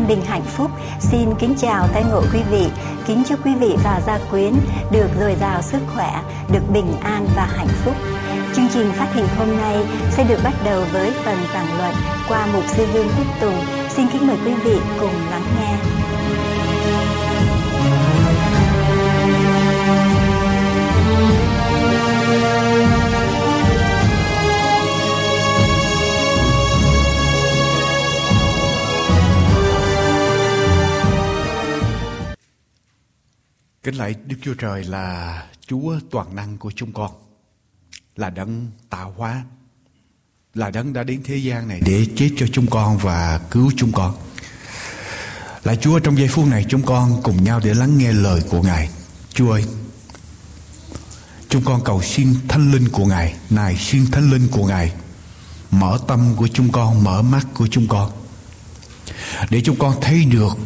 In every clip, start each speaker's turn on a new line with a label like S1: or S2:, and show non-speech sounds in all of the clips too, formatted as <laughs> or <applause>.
S1: An Bình Hạnh Phúc xin kính chào tay ngộ quý vị, kính chúc quý vị và gia quyến được dồi dào sức khỏe, được bình an và hạnh phúc. Chương trình phát hình hôm nay sẽ được bắt đầu với phần giảng luận qua mục sư Dương Quốc Tùng. Xin kính mời quý vị cùng lắng nghe.
S2: Kính lạy Đức Chúa Trời là Chúa toàn năng của chúng con, là đấng tạo hóa, là đấng đã đến thế gian này để chết cho chúng con và cứu chúng con. Là Chúa trong giây phút này chúng con cùng nhau để lắng nghe lời của Ngài. Chúa ơi, chúng con cầu xin thánh linh của Ngài, Ngài xin thánh linh của Ngài mở tâm của chúng con, mở mắt của chúng con để chúng con thấy được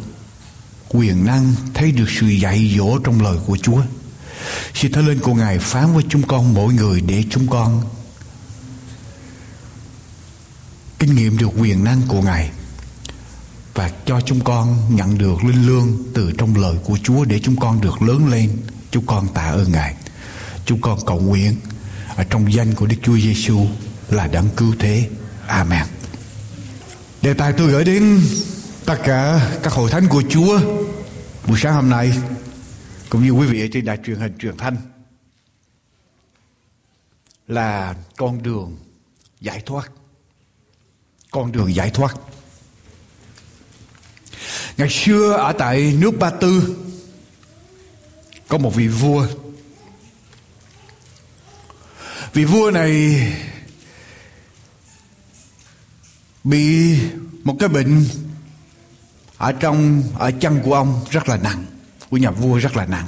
S2: quyền năng thấy được sự dạy dỗ trong lời của Chúa. Xin Thánh Linh của Ngài phán với chúng con, mỗi người để chúng con kinh nghiệm được quyền năng của Ngài và cho chúng con nhận được linh lương từ trong lời của Chúa để chúng con được lớn lên. Chúng con tạ ơn Ngài. Chúng con cầu nguyện ở trong danh của Đức Chúa Giêsu là đấng cứu thế. Amen. Đề tài tôi gửi đến tất cả các hội thánh của Chúa, buổi sáng hôm nay, cũng như quý vị ở trên đài truyền hình truyền thanh, là con đường giải thoát. Con đường giải thoát. Ngày xưa ở tại nước Ba Tư, có một vị vua. Vị vua này bị một cái bệnh ở trong, ở chân của ông rất là nặng, của nhà vua rất là nặng.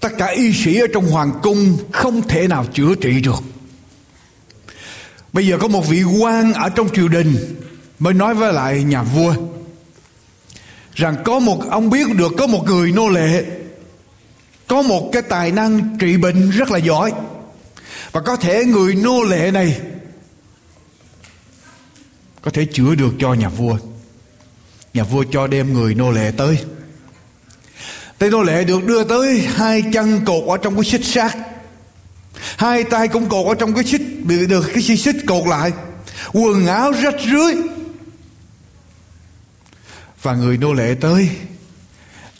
S2: Tất cả y sĩ ở trong hoàng cung không thể nào chữa trị được. Bây giờ có một vị quan ở trong triều đình mới nói với lại nhà vua rằng có một, ông biết được có một người nô lệ, có một cái tài năng trị bệnh rất là giỏi. Và có thể người nô lệ này có thể chữa được cho nhà vua nhà vua cho đem người nô lệ tới. Tên nô lệ được đưa tới, hai chân cột ở trong cái xích sắt hai tay cũng cột ở trong cái xích, bị được cái xích xích cột lại. Quần áo rách rưới. Và người nô lệ tới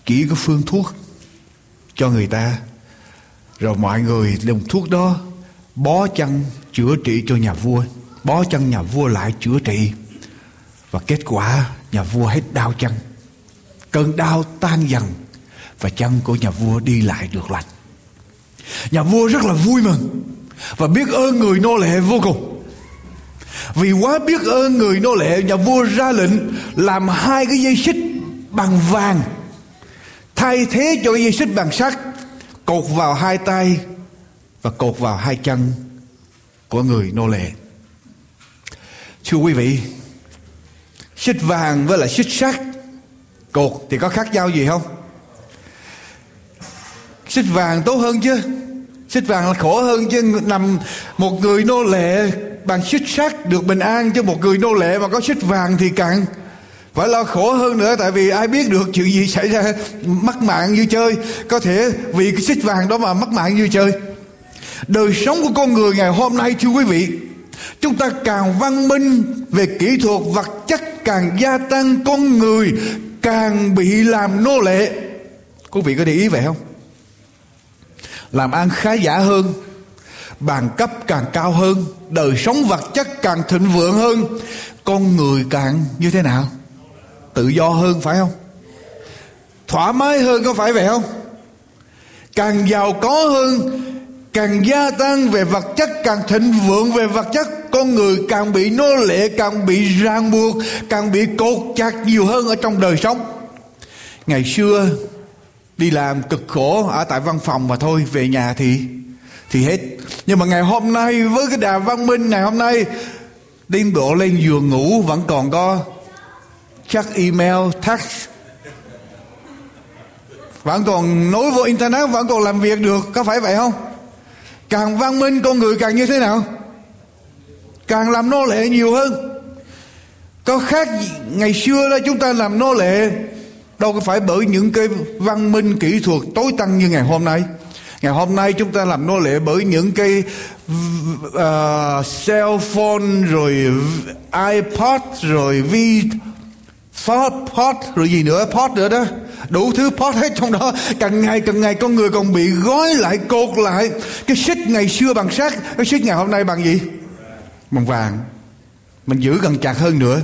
S2: chỉ có phương thuốc cho người ta. Rồi mọi người dùng thuốc đó bó chân chữa trị cho nhà vua, bó chân nhà vua lại chữa trị và kết quả, nhà vua hết đau chân cơn đau tan dần và chân của nhà vua đi lại được lành? Nhà vua rất là vui mừng và biết ơn người nô lệ vô cùng. Vì quá biết ơn người nô lệ, nhà vua ra lệnh làm hai cái dây xích bằng vàng, thay thế cho dây xích bằng sắt, cột vào hai tay và cột vào hai chân của người nô lệ. Thưa quý vị xích vàng với lại xích sắt. Cột thì có khác nhau gì không? Xích vàng tốt hơn chứ? Xích vàng là khổ hơn chứ. Nằm một người nô lệ bằng xích sắt được bình an chứ một người nô lệ mà có xích vàng thì càng phải lo khổ hơn nữa. Tại vì ai biết được chuyện gì xảy ra. Mất mạng như chơi. Có thể vì cái xích vàng đó mà mất mạng như chơi. Đời sống của con người ngày hôm nay, thưa quý vị chúng ta càng văn minh về kỹ thuật, vật chất càng gia tăng con người, càng bị làm nô lệ. Quý vị có để ý vậy không? Làm ăn khá giả hơn, bằng cấp càng cao hơn, đời sống vật chất càng thịnh vượng hơn. Con người càng như thế nào? Tự do hơn phải không? Thoải mái hơn có phải vậy không? Càng giàu có hơn càng gia tăng về vật chất, càng thịnh vượng về vật chất. Con người càng bị nô lệ, càng bị ràng buộc, càng bị cột chặt nhiều hơn ở trong đời sống. Ngày xưa, đi làm cực khổ ở tại văn phòng mà thôi, về nhà thì thì hết. Nhưng mà ngày hôm nay, với cái đà văn minh ngày hôm nay tiến bộ lên giường ngủ, vẫn còn có chắc email text vẫn còn nối vô internet, vẫn còn làm việc được, có phải vậy không? Càng văn minh con người càng như thế nào? Càng làm nô lệ nhiều hơn. Có khác ngày xưa đó chúng ta làm nô lệ đâu có phải bởi những cái văn minh kỹ thuật tối tăng như ngày hôm nay. Ngày hôm nay chúng ta làm nô lệ bởi những cái uh, cell phone rồi ipod rồi vi Pod, pod rồi gì nữa pod nữa đó đủ thứ pod hết trong đó. Càng ngày càng ngày con người còn bị gói lại, cột lại. Cái xích ngày xưa bằng sắt, cái xích ngày hôm nay bằng gì? Bằng vàng. Mình giữ gần chặt hơn nữa.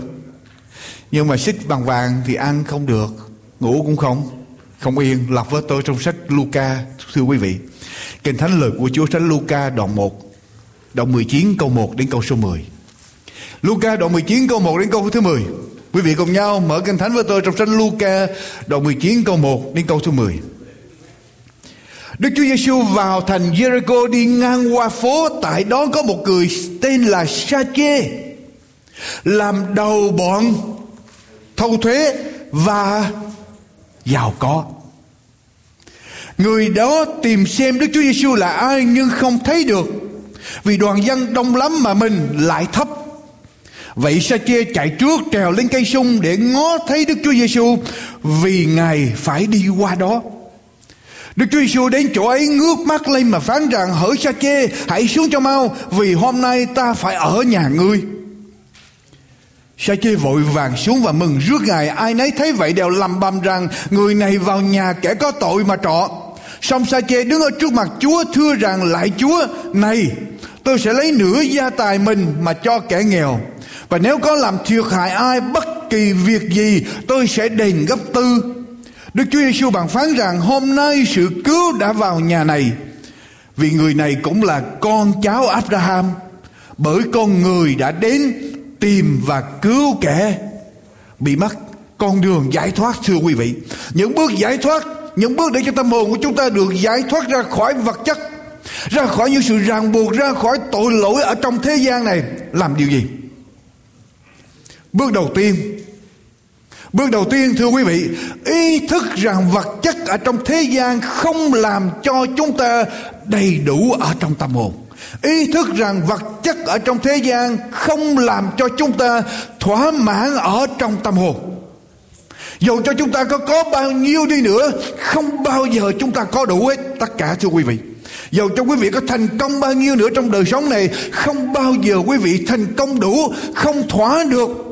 S2: Nhưng mà xích bằng vàng thì ăn không được, ngủ cũng không. Không yên, lọc với tôi trong sách Luca, thưa quý vị. Kinh thánh lời của Chúa sách Luca đoạn 1 đoạn 19 câu 1 đến câu số 10 Luca đoạn 19 câu 1 đến câu thứ 10 Quý vị cùng nhau mở kinh thánh với tôi trong sách Luca, đoạn 19 câu 1 đến câu số 10 Đức Chúa Giêsu vào thành Jericho đi ngang qua phố, tại đó có một người tên là Sa-chê làm đầu bọn, thâu thuế và giàu có. Người đó tìm xem Đức Chúa Giêsu là ai nhưng không thấy được. Vì đoàn dân đông lắm mà mình lại thấp. Vậy sa chê chạy trước trèo lên cây sung để ngó thấy Đức Chúa Giêsu vì Ngài phải đi qua đó. Đức Chúa Giêsu đến chỗ ấy ngước mắt lên mà phán rằng, hỡi sa chê hãy xuống cho mau, vì hôm nay ta phải ở nhà ngươi. Sa chê vội vàng xuống và mừng rước ngài Ai nấy thấy vậy đều lầm bầm rằng, Người này vào nhà kẻ có tội mà trọ Xong sa chê đứng ở trước mặt Chúa, Thưa rằng lại Chúa, Này, tôi sẽ lấy nửa gia tài mình Mà cho kẻ nghèo và nếu có làm thiệt hại ai Bất kỳ việc gì, tôi sẽ đền gấp tư. Đức Chúa Giêsu bằng phán rằng Hôm nay sự cứu đã vào nhà này. Vì người này cũng là con cháu Abraham. Bởi con người đã đến tìm và cứu kẻ bị mất con đường giải thoát, thưa quý vị. Những bước giải thoát, những bước để cho tâm hồn của chúng ta được giải thoát ra khỏi vật chất, ra khỏi những sự ràng buộc, ra khỏi tội lỗi ở trong thế gian này, làm điều gì? Bước đầu tiên. Bước đầu tiên, thưa quý vị, ý thức rằng vật chất ở trong thế gian không làm cho chúng ta đầy đủ ở trong tâm hồn. Ý thức rằng vật chất ở trong thế gian không làm cho chúng ta thỏa mãn ở trong tâm hồn. Dù cho chúng ta có có bao nhiêu đi nữa, không bao giờ chúng ta có đủ hết, tất cả, thưa quý vị. Dầu cho quý vị có thành công bao nhiêu nữa trong đời sống này, không bao giờ quý vị thành công đủ, không thỏa được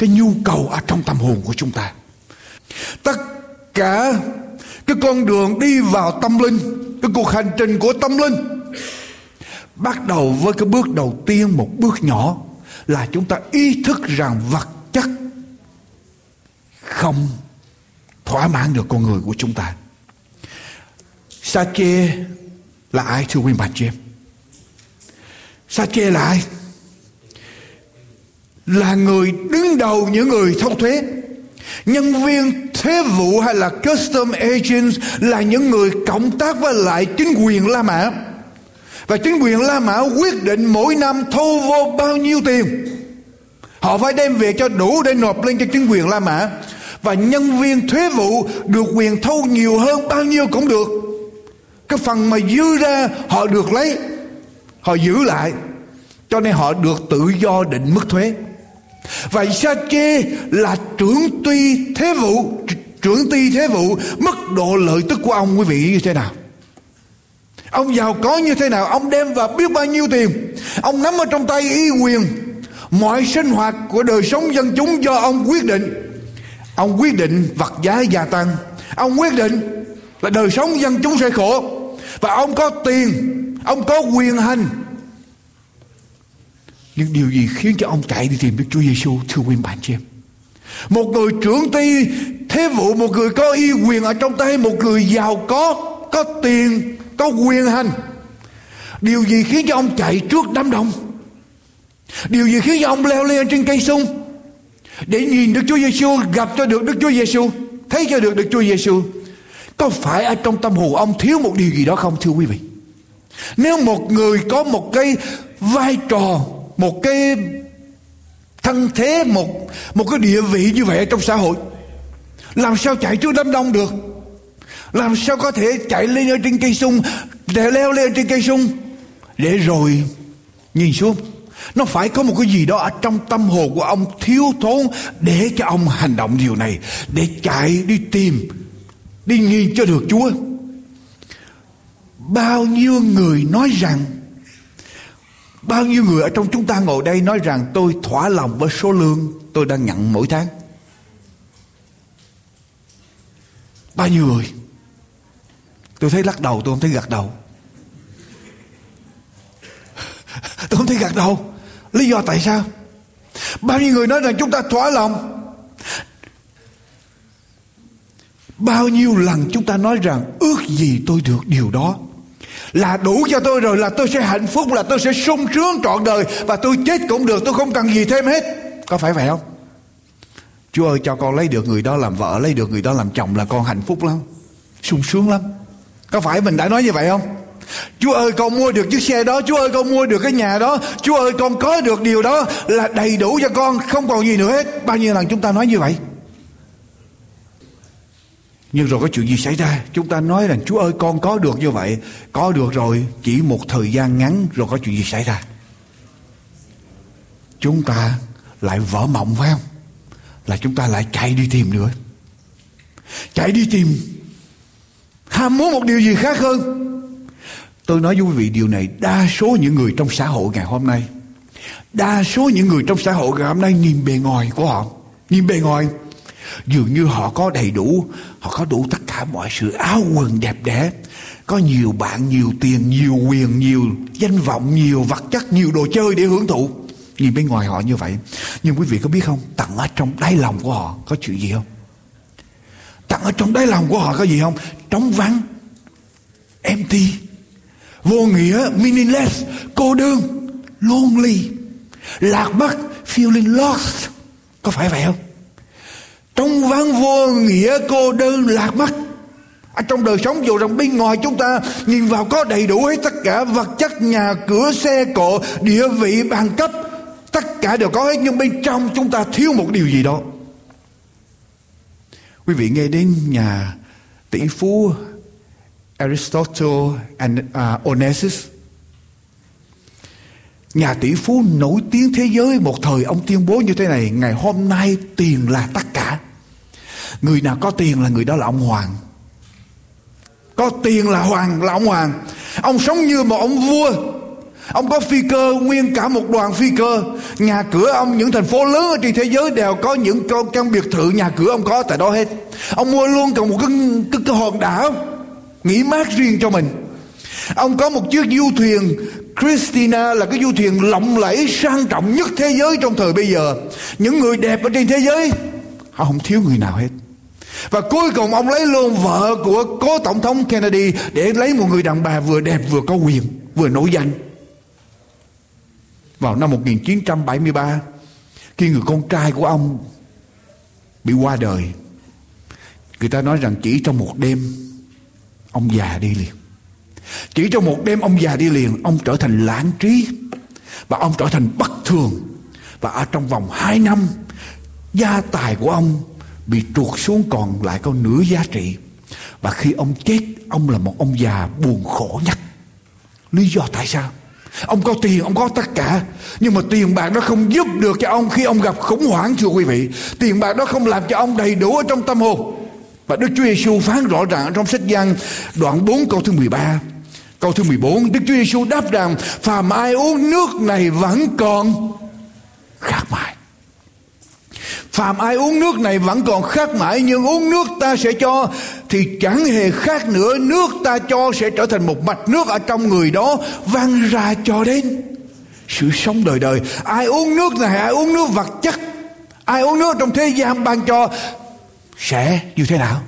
S2: cái nhu cầu ở trong tâm hồn của chúng ta. Tất cả cái con đường đi vào tâm linh, cái cuộc hành trình của tâm linh, bắt đầu với cái bước đầu tiên, một bước nhỏ, là chúng ta ý thức rằng vật chất không thỏa mãn được con người của chúng ta. Sa chê là ai, thưa quý bạn chị em? Sa chê là ai? Là người đứng đầu những người thông thuế. Nhân viên thuế vụ hay là custom agents là những người cộng tác với lại chính quyền La Mã. Và chính quyền La Mã quyết định mỗi năm thu vô bao nhiêu tiền. Họ phải đem về cho đủ để nộp lên cho chính quyền La Mã. Và nhân viên thuế vụ được quyền thu nhiều hơn bao nhiêu cũng được. Cái phần mà dư ra họ được lấy, họ giữ lại. Cho nên họ được tự do định mức thuế và sa chê là trưởng tuy thế vụ, trưởng ty thế vụ mức độ lợi tức của ông quý vị như thế nào? Ông giàu có như thế nào? Ông đem vào biết bao nhiêu tiền? Ông nắm ở trong tay ý quyền. Mọi sinh hoạt của đời sống dân chúng do ông quyết định. Ông quyết định vật giá gia tăng. Ông quyết định là đời sống dân chúng sẽ khổ. Và ông có tiền, ông có quyền hành nhưng điều gì khiến cho ông chạy đi tìm Đức Chúa Giêsu thưa quý bạn chị em? Một người trưởng ty thế vụ, một người có y quyền ở trong tay, một người giàu có có tiền, có quyền hành. Điều gì khiến cho ông chạy trước đám đông? Điều gì khiến cho ông leo lên trên cây sung? Để nhìn Đức Chúa Giêsu gặp cho được Đức Chúa Giêsu thấy cho được Đức Chúa Giêsu có phải ở trong tâm hồn ông thiếu một điều gì đó không, thưa quý vị? Nếu một người có một cái vai trò một cái thân thế, một một cái địa vị như vậy trong xã hội. Làm sao chạy trước đám đông được? Làm sao có thể chạy lên ở trên cây sung, để leo lên trên cây sung? Để rồi, nhìn xuống, nó phải có một cái gì đó ở trong tâm hồn của ông thiếu thốn để cho ông hành động điều này, để chạy đi tìm, đi nghiêng cho được chúa. Bao nhiêu người nói rằng bao nhiêu người ở trong chúng ta ngồi đây nói rằng tôi thỏa lòng với số lương tôi đang nhận mỗi tháng? Bao nhiêu người? Tôi thấy lắc đầu, tôi không thấy gật đầu. Tôi không thấy gật đầu. Lý do tại sao? Bao nhiêu người nói rằng chúng ta thỏa lòng? Bao nhiêu lần chúng ta nói rằng ước gì tôi được điều đó? Là đủ cho tôi rồi là tôi sẽ hạnh phúc, là tôi sẽ sung sướng trọn đời và tôi chết cũng được, tôi không cần gì thêm hết. Có phải vậy không? Chúa ơi, cho con lấy được người đó làm vợ, Lấy được người đó làm chồng là con hạnh phúc lắm, sung sướng lắm. Có phải mình đã nói như vậy không? Chúa ơi, con mua được chiếc xe đó, Chúa ơi, con mua được cái nhà đó, Chúa ơi, con có được điều đó Là đầy đủ cho con, không còn gì nữa hết. Bao nhiêu lần chúng ta nói như vậy? Nhưng rồi có chuyện gì xảy ra? Chúng ta nói rằng, Chúa ơi, con có được như vậy, Có được rồi, Chỉ một thời gian ngắn rồi có chuyện gì xảy ra? Chúng ta lại vỡ mộng, phải không? Là chúng ta lại chạy đi tìm nữa. Chạy đi tìm. Ham muốn một điều gì khác hơn? Tôi nói với quý vị, điều này Đa số những người trong xã hội ngày hôm nay, Đa số những người trong xã hội ngày hôm nay Nhìn bề ngoài của họ, Nhìn bề ngoài. Dường như họ có đầy đủ Họ có đủ tất cả mọi sự áo quần đẹp đẽ. Có nhiều bạn, nhiều tiền, nhiều quyền, nhiều danh vọng Nhiều vật chất, nhiều đồ chơi để hưởng thụ. Nhìn bên ngoài họ như vậy. Nhưng quý vị có biết không? Tặng ở trong đáy lòng của họ có chuyện gì không? Tặng ở trong đáy lòng của họ có gì không? Trống vắng Empty Vô nghĩa Meaningless Cô đơn Lonely Lạc mất Feeling lost. Có phải vậy không? Trong vắng vô nghĩa cô đơn lạc mất ở à, trong đời sống dù rằng bên ngoài chúng ta nhìn vào có đầy đủ hết tất cả vật chất nhà cửa xe cộ địa vị bằng cấp tất cả đều có hết nhưng bên trong chúng ta thiếu một điều gì đó. Quý vị nghe đến nhà tỷ phú Aristotle and à, uh, Onassis Nhà tỷ phú nổi tiếng thế giới một thời ông tuyên bố như thế này Ngày hôm nay tiền là tất cả. Người nào có tiền là người đó là ông Hoàng. Có tiền là Hoàng là ông Hoàng. Ông sống như một ông vua. Ông có phi cơ nguyên cả một đoàn phi cơ. Nhà cửa ông những thành phố lớn ở trên thế giới đều có những con căn biệt thự nhà cửa ông có tại đó hết. Ông mua luôn cả một cái, cái, cái hòn đảo Nghỉ mát riêng cho mình. Ông có một chiếc du thuyền. Christina là cái du thuyền lộng lẫy sang trọng nhất thế giới trong thời bây giờ. Những người đẹp ở trên thế giới Họ không thiếu người nào hết và cuối cùng ông lấy luôn vợ của cố tổng thống Kennedy để lấy một người đàn bà vừa đẹp vừa có quyền, vừa nổi danh. Vào năm 1973, khi người con trai của ông bị qua đời, người ta nói rằng chỉ trong một đêm ông già đi liền. Chỉ trong một đêm ông già đi liền, ông trở thành lãng trí và ông trở thành bất thường. Và ở trong vòng 2 năm, gia tài của ông bị tuột xuống còn lại có nửa giá trị. Và khi ông chết, ông là một ông già buồn khổ nhất. Lý do tại sao? Ông có tiền, ông có tất cả. Nhưng mà tiền bạc đó không giúp được cho ông khi ông gặp khủng hoảng, thưa quý vị. Tiền bạc đó không làm cho ông đầy đủ ở trong tâm hồn. Và Đức Chúa Giêsu phán rõ ràng trong sách Giăng, đoạn 4 câu thứ 13 Câu thứ 14 Đức Chúa Giêsu đáp rằng, Phàm ai uống nước này vẫn còn khát mãi Phàm ai uống nước này vẫn còn khát mãi, Nhưng uống nước ta sẽ cho, Thì chẳng hề khác nữa. Nước ta cho sẽ trở thành một mạch nước Ở trong người đó văng ra cho đến Sự sống đời đời. Ai uống nước này, ai uống nước vật chất, Ai uống nước trong thế gian ban cho, Sẽ như thế nào?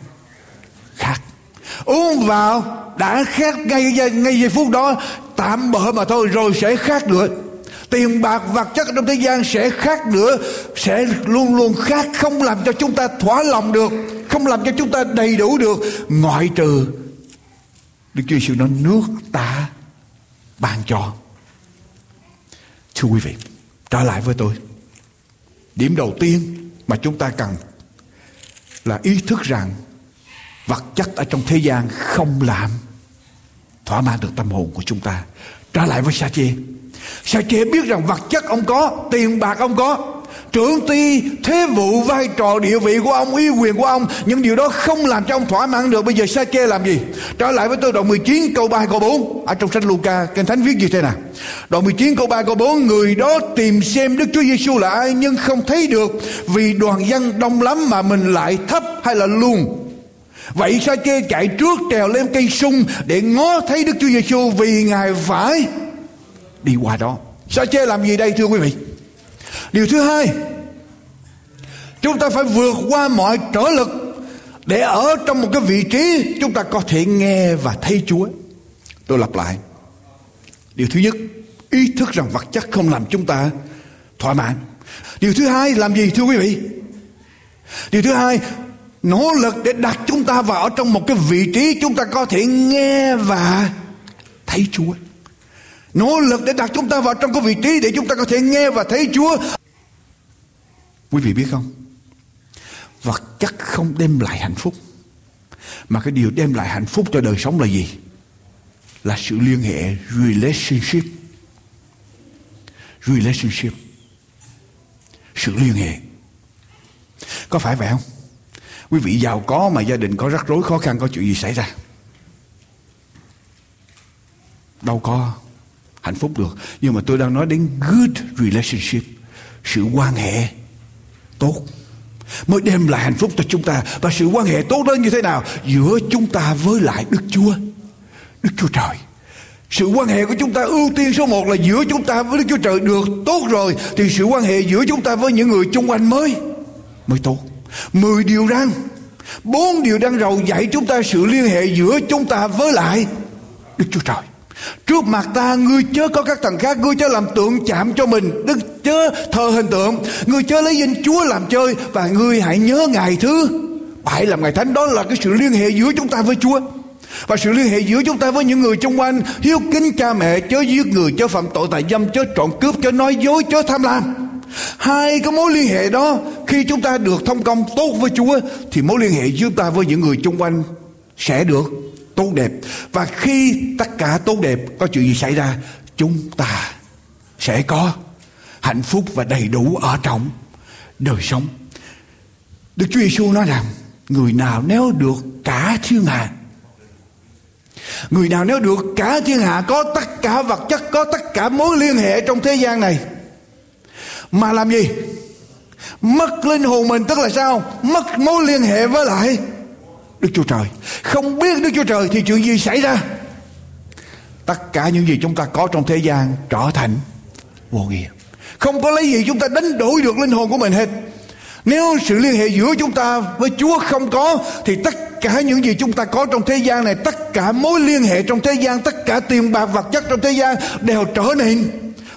S2: Khác. Uống vào đã khát ngay ngay giây phút đó, tạm bỡ mà thôi, rồi sẽ khác nữa tiền bạc vật chất trong thế gian sẽ khác nữa, sẽ luôn luôn khác, không làm cho chúng ta thỏa lòng được, không làm cho chúng ta đầy đủ được. Ngoại trừ, Đức Chúa Giêsu nói, nước ta ban cho. Thưa quý vị trở lại với tôi. Điểm đầu tiên mà chúng ta cần là ý thức rằng vật chất ở trong thế gian không làm thỏa mãn được tâm hồn của chúng ta. Trở lại với sa chê sẽ chỉ biết rằng vật chất ông có, tiền bạc ông có? Trưởng ty thế vụ vai trò địa vị của ông, uy quyền của ông, những điều đó không làm cho ông thỏa mãn được. Bây giờ sa chê làm gì? Trở lại với tôi, đoạn 19 câu 3 câu 4 ở trong sách Luca, kinh thánh viết như thế nào? Đoạn 19 câu 3 câu 4 người đó tìm xem Đức Chúa Giêsu là ai, nhưng không thấy được, vì đoàn dân đông lắm mà mình lại thấp hay là luôn Vậy sa chê chạy trước trèo lên cây sung để ngó thấy Đức Chúa Giêsu vì Ngài phải đi qua đó. Sa chê làm gì đây thưa quý vị? Điều thứ hai, chúng ta phải vượt qua mọi trở lực để ở trong một cái vị trí chúng ta có thể nghe và thấy Chúa. Tôi lặp lại. Điều thứ nhất, ý thức rằng vật chất không làm chúng ta thỏa mãn. Điều thứ hai làm gì thưa quý vị? Điều thứ hai, nỗ lực để đặt chúng ta vào trong một cái vị trí chúng ta có thể nghe và thấy Chúa. Nỗ lực để đặt chúng ta vào trong cái vị trí để chúng ta có thể nghe và thấy Chúa. Quý vị biết không? Vật chất không đem lại hạnh phúc. Mà cái điều đem lại hạnh phúc cho đời sống là gì? Là sự liên hệ, relationship. Relationship. Sự liên hệ. Có phải vậy không? Quý vị giàu có mà gia đình có rắc rối khó khăn, có chuyện gì xảy ra? Đâu có hạnh phúc được. Nhưng mà tôi đang nói đến good relationship. Sự quan hệ tốt. Mới đem lại hạnh phúc cho chúng ta. Và sự quan hệ tốt đó như thế nào? Giữa chúng ta với lại Đức Chúa Đức Chúa Trời. Sự quan hệ của chúng ta ưu tiên số một là giữa chúng ta với Đức Chúa Trời được tốt rồi, thì sự quan hệ giữa chúng ta với những người chung quanh mới mới tốt. Mười điều răn, bốn điều răn rầu dạy chúng ta sự liên hệ giữa chúng ta với lại Đức Chúa Trời. Trước mặt ta, ngươi chớ có các thần khác, Ngươi chớ làm tượng chạm cho mình. Đức chớ thờ hình tượng, Ngươi chớ lấy danh Chúa làm chơi, Và ngươi hãy nhớ ngày thứ. Bảy làm ngày thánh, Đó là cái sự liên hệ giữa chúng ta với Chúa. Và sự liên hệ giữa chúng ta với những người xung quanh hiếu kính cha mẹ, chớ giết người, chớ phạm tội, tại dâm, chớ trộm cướp, chớ nói dối, chớ tham lam. Hai cái mối liên hệ đó, khi chúng ta được thông công tốt với Chúa, thì mối liên hệ giữa chúng ta với những người xung quanh sẽ được tốt đẹp. Và khi tất cả tốt đẹp có chuyện gì xảy ra, chúng ta sẽ có hạnh phúc và đầy đủ ở trong đời sống. Đức Chúa Giêsu nói rằng, người nào nếu được cả thiên hạ, người nào nếu được cả thiên hạ, có tất cả vật chất, có tất cả mối liên hệ trong thế gian này, mà làm gì? Mất linh hồn mình tức là sao? Mất mối liên hệ với lại Đức Chúa Trời. Không biết Đức Chúa Trời thì chuyện gì xảy ra. Tất cả những gì chúng ta có trong thế gian Trở thành vô nghĩa. Không có lấy gì chúng ta đánh đổi được linh hồn của mình hết. Nếu sự liên hệ giữa chúng ta với Chúa không có, Thì tất cả những gì chúng ta có trong thế gian này, Tất cả mối liên hệ trong thế gian, Tất cả tiền bạc vật chất trong thế gian Đều trở nên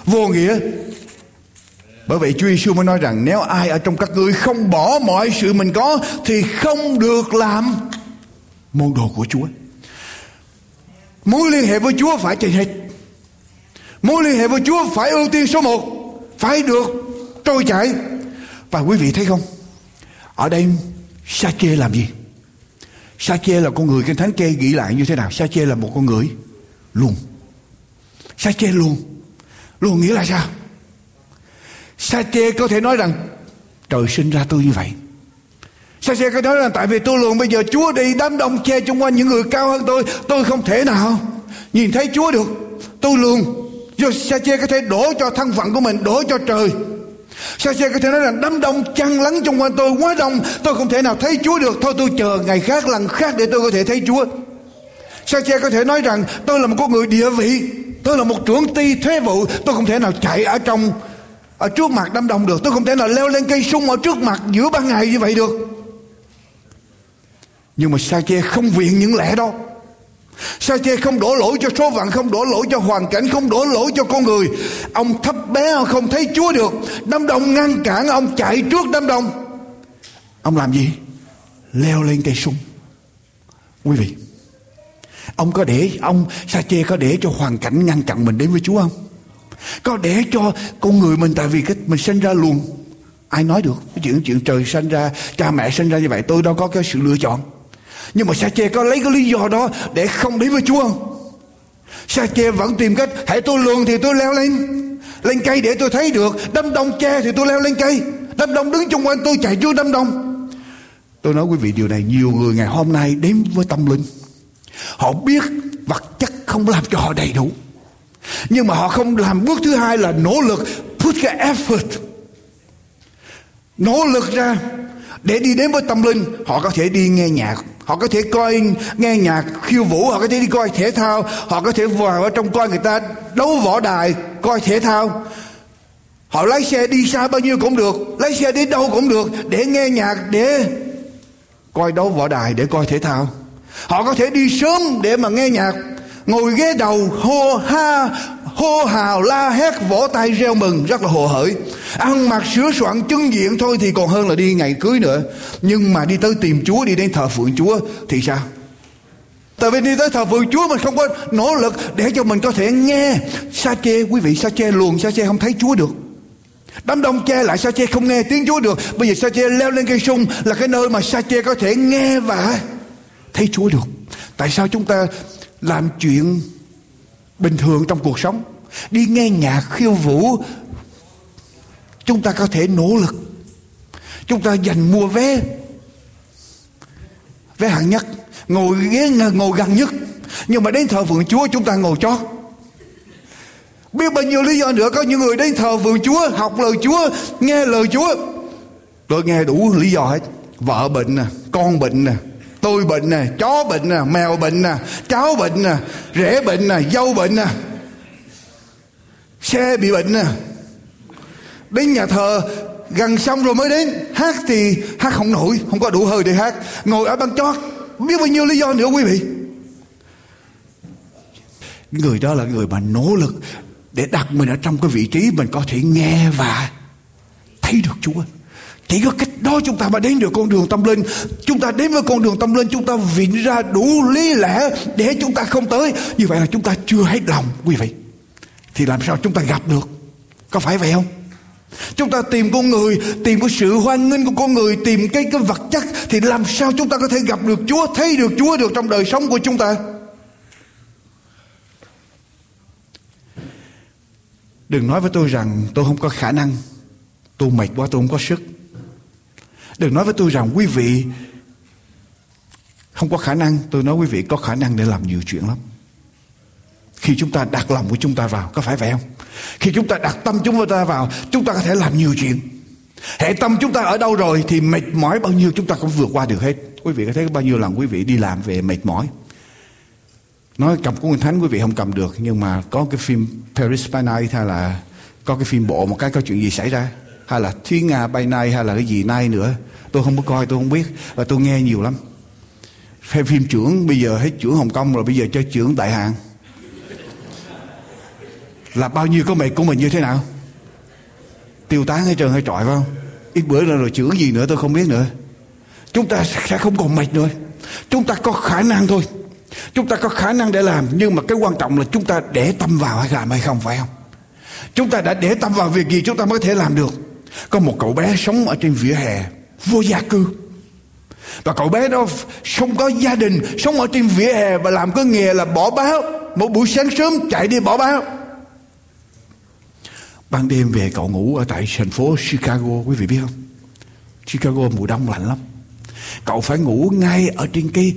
S2: vô nghĩa. Bởi vậy Chúa Giêsu mới nói rằng, nếu ai ở trong các ngươi không bỏ mọi sự mình có, thì không được làm môn đồ của Chúa. Mối liên hệ với Chúa phải trên hết. Mối liên hệ với Chúa phải ưu tiên số một. Phải được trôi chảy. Và quý vị thấy không? Ở đây sa chê làm gì? sa chê là con người Kinh Thánh kê nghĩ lại như thế nào? sa chê là một con người luôn. sa chê luôn. Luôn nghĩa là sao? sa chê có thể nói rằng trời sinh ra tôi như vậy Sao sẽ có nói là tại vì tôi lường bây giờ Chúa đi, đám đông che chung quanh những người cao hơn tôi Tôi không thể nào nhìn thấy Chúa được. Tôi lường Do Sa xe có thể đổ cho thân phận của mình, Đổ cho trời. Sa xe có thể nói rằng đám đông chăn lắng chung quanh tôi, quá đông, Tôi không thể nào thấy Chúa được. Thôi tôi chờ ngày khác, lần khác để tôi có thể thấy Chúa. Sa xe có thể nói rằng tôi là một con người địa vị, Tôi là một trưởng ty thuế vụ, Tôi không thể nào chạy ở trong, ở trước mặt đám đông được. Tôi không thể nào leo lên cây sung ở trước mặt giữa ban ngày như vậy được nhưng mà sa chê không viện những lẽ đó. Sa chê không đổ lỗi cho số phận, Không đổ lỗi cho hoàn cảnh, Không đổ lỗi cho con người. Ông thấp bé không thấy Chúa được. Đám đông ngăn cản ông chạy trước đám đông. Ông làm gì? Leo lên cây sung Quý vị, Ông có để, Ông Sa chê có để cho hoàn cảnh ngăn chặn mình đến với Chúa không? Có để cho con người mình, Tại vì cái mình sinh ra luôn Ai nói được? Cái chuyện chuyện trời sinh ra, Cha mẹ sinh ra như vậy, tôi đâu có cái sự lựa chọn nhưng mà sa chê có lấy cái lý do đó để không đến với Chúa không? Sa chê vẫn tìm cách, hãy tôi lường thì tôi leo lên lên cây để tôi thấy được đâm đông che thì tôi leo lên cây, đám đông đứng chung quanh tôi chạy trước đám đông. Tôi nói quý vị, điều này nhiều người ngày hôm nay đến với tâm linh. Họ biết vật chất không làm cho họ đầy đủ. Nhưng mà họ không làm bước thứ hai là nỗ lực put cái effort. Nỗ lực ra để đi đến với tâm linh, họ có thể đi nghe nhạc họ có thể coi nghe nhạc khiêu vũ, họ có thể đi coi thể thao, họ có thể vào ở trong coi người ta đấu võ đài, coi thể thao. Họ lái xe đi xa bao nhiêu cũng được, lái xe đến đâu cũng được để nghe nhạc, để coi đấu võ đài, để coi thể thao. Họ có thể đi sớm để mà nghe nhạc, ngồi ghế đầu, hô ha hô hào la hét vỗ tay reo mừng, rất là hồ hởi. Ăn mặc sửa soạn chân diện thôi thì còn hơn là đi ngày cưới nữa. Nhưng mà đi tới tìm chúa, đi đến thờ phượng chúa thì sao? Tại vì đi tới thờ phượng Chúa mình không có nỗ lực để cho mình có thể nghe. Sa chê, quý vị, sa chê luồn, sa chê không thấy Chúa được. Đám đông che lại, sa chê không nghe tiếng Chúa được. Bây giờ sa chê leo lên cây sung Là cái nơi mà sa chê có thể nghe và thấy Chúa được. Tại sao chúng ta làm chuyện bình thường trong cuộc sống. Đi nghe nhạc, khiêu vũ, chúng ta có thể nỗ lực. Chúng ta dành mua vé. Vé hạng nhất. Ngồi ghế ngồi gần nhất. Nhưng mà đến thờ phượng chúa, chúng ta ngồi chót biết bao nhiêu lý do nữa, có những người đến thờ phượng chúa, học lời chúa, nghe lời chúa. Tôi nghe đủ lý do hết. Vợ bệnh nè, con bệnh nè tôi bệnh nè, chó bệnh nè, mèo bệnh nè cháu bệnh nè, rể bệnh nè, dâu bệnh nè. Xe bị bệnh nè. Đến nhà thờ, gần xong rồi mới đến. Hát thì hát không nổi, không có đủ hơi để hát. Ngồi ở băng chót, biết bao nhiêu lý do nữa quý vị. Người đó là người mà nỗ lực để đặt mình ở trong cái vị trí mình có thể nghe và thấy được Chúa chỉ có cách đó chúng ta mới đến được con đường tâm linh. Chúng ta đến với con đường tâm linh Chúng ta viện ra đủ lý lẽ Để chúng ta không tới. Như vậy là chúng ta chưa hết lòng quý vị. Thì làm sao chúng ta gặp được? Có phải vậy không? Chúng ta tìm con người Tìm cái sự hoan nghênh của con người Tìm cái, cái vật chất Thì làm sao chúng ta có thể gặp được Chúa Thấy được Chúa được trong đời sống của chúng ta? Đừng nói với tôi rằng tôi không có khả năng Tôi mệt quá tôi không có sức. Đừng nói với tôi rằng quý vị không có khả năng. Tôi nói quý vị có khả năng để làm nhiều chuyện lắm. Khi chúng ta đặt lòng của chúng ta vào, có phải vậy không? Khi chúng ta đặt tâm chúng ta vào, chúng ta có thể làm nhiều chuyện. Hệ tâm chúng ta ở đâu rồi thì mệt mỏi bao nhiêu chúng ta cũng vượt qua được hết. Quý vị có thấy bao nhiêu lần quý vị đi làm về mệt mỏi. Nói cầm cuốn thánh quý vị không cầm được nhưng mà có cái phim Paris by Night hay là có cái phim bộ một cái có chuyện gì xảy ra hay là thiên nga by Night hay là cái gì nay nữa tôi không có coi tôi không biết và tôi nghe nhiều lắm. Phim, phim trưởng bây giờ hết trưởng hồng kông rồi bây giờ cho trưởng đại hàn là bao nhiêu có mệt của mình như thế nào? Tiêu tán hay trơn hay trọi phải không? Ít bữa nữa rồi trưởng gì nữa tôi không biết nữa. Chúng ta sẽ không còn mệt nữa. Chúng ta có khả năng thôi. Chúng ta có khả năng để làm nhưng mà cái quan trọng là chúng ta để tâm vào hay làm hay không phải không? Chúng ta đã để tâm vào việc gì chúng ta mới thể làm được. Có một cậu bé sống ở trên vỉa hè vô gia cư. Và cậu bé đó không có gia đình, sống ở trên vỉa hè và làm cái nghề là bỏ báo. Một buổi sáng sớm chạy đi bỏ báo. Ban đêm về cậu ngủ ở tại thành phố Chicago, quý vị biết không? Chicago mùa đông lạnh lắm. Cậu phải ngủ ngay ở trên cái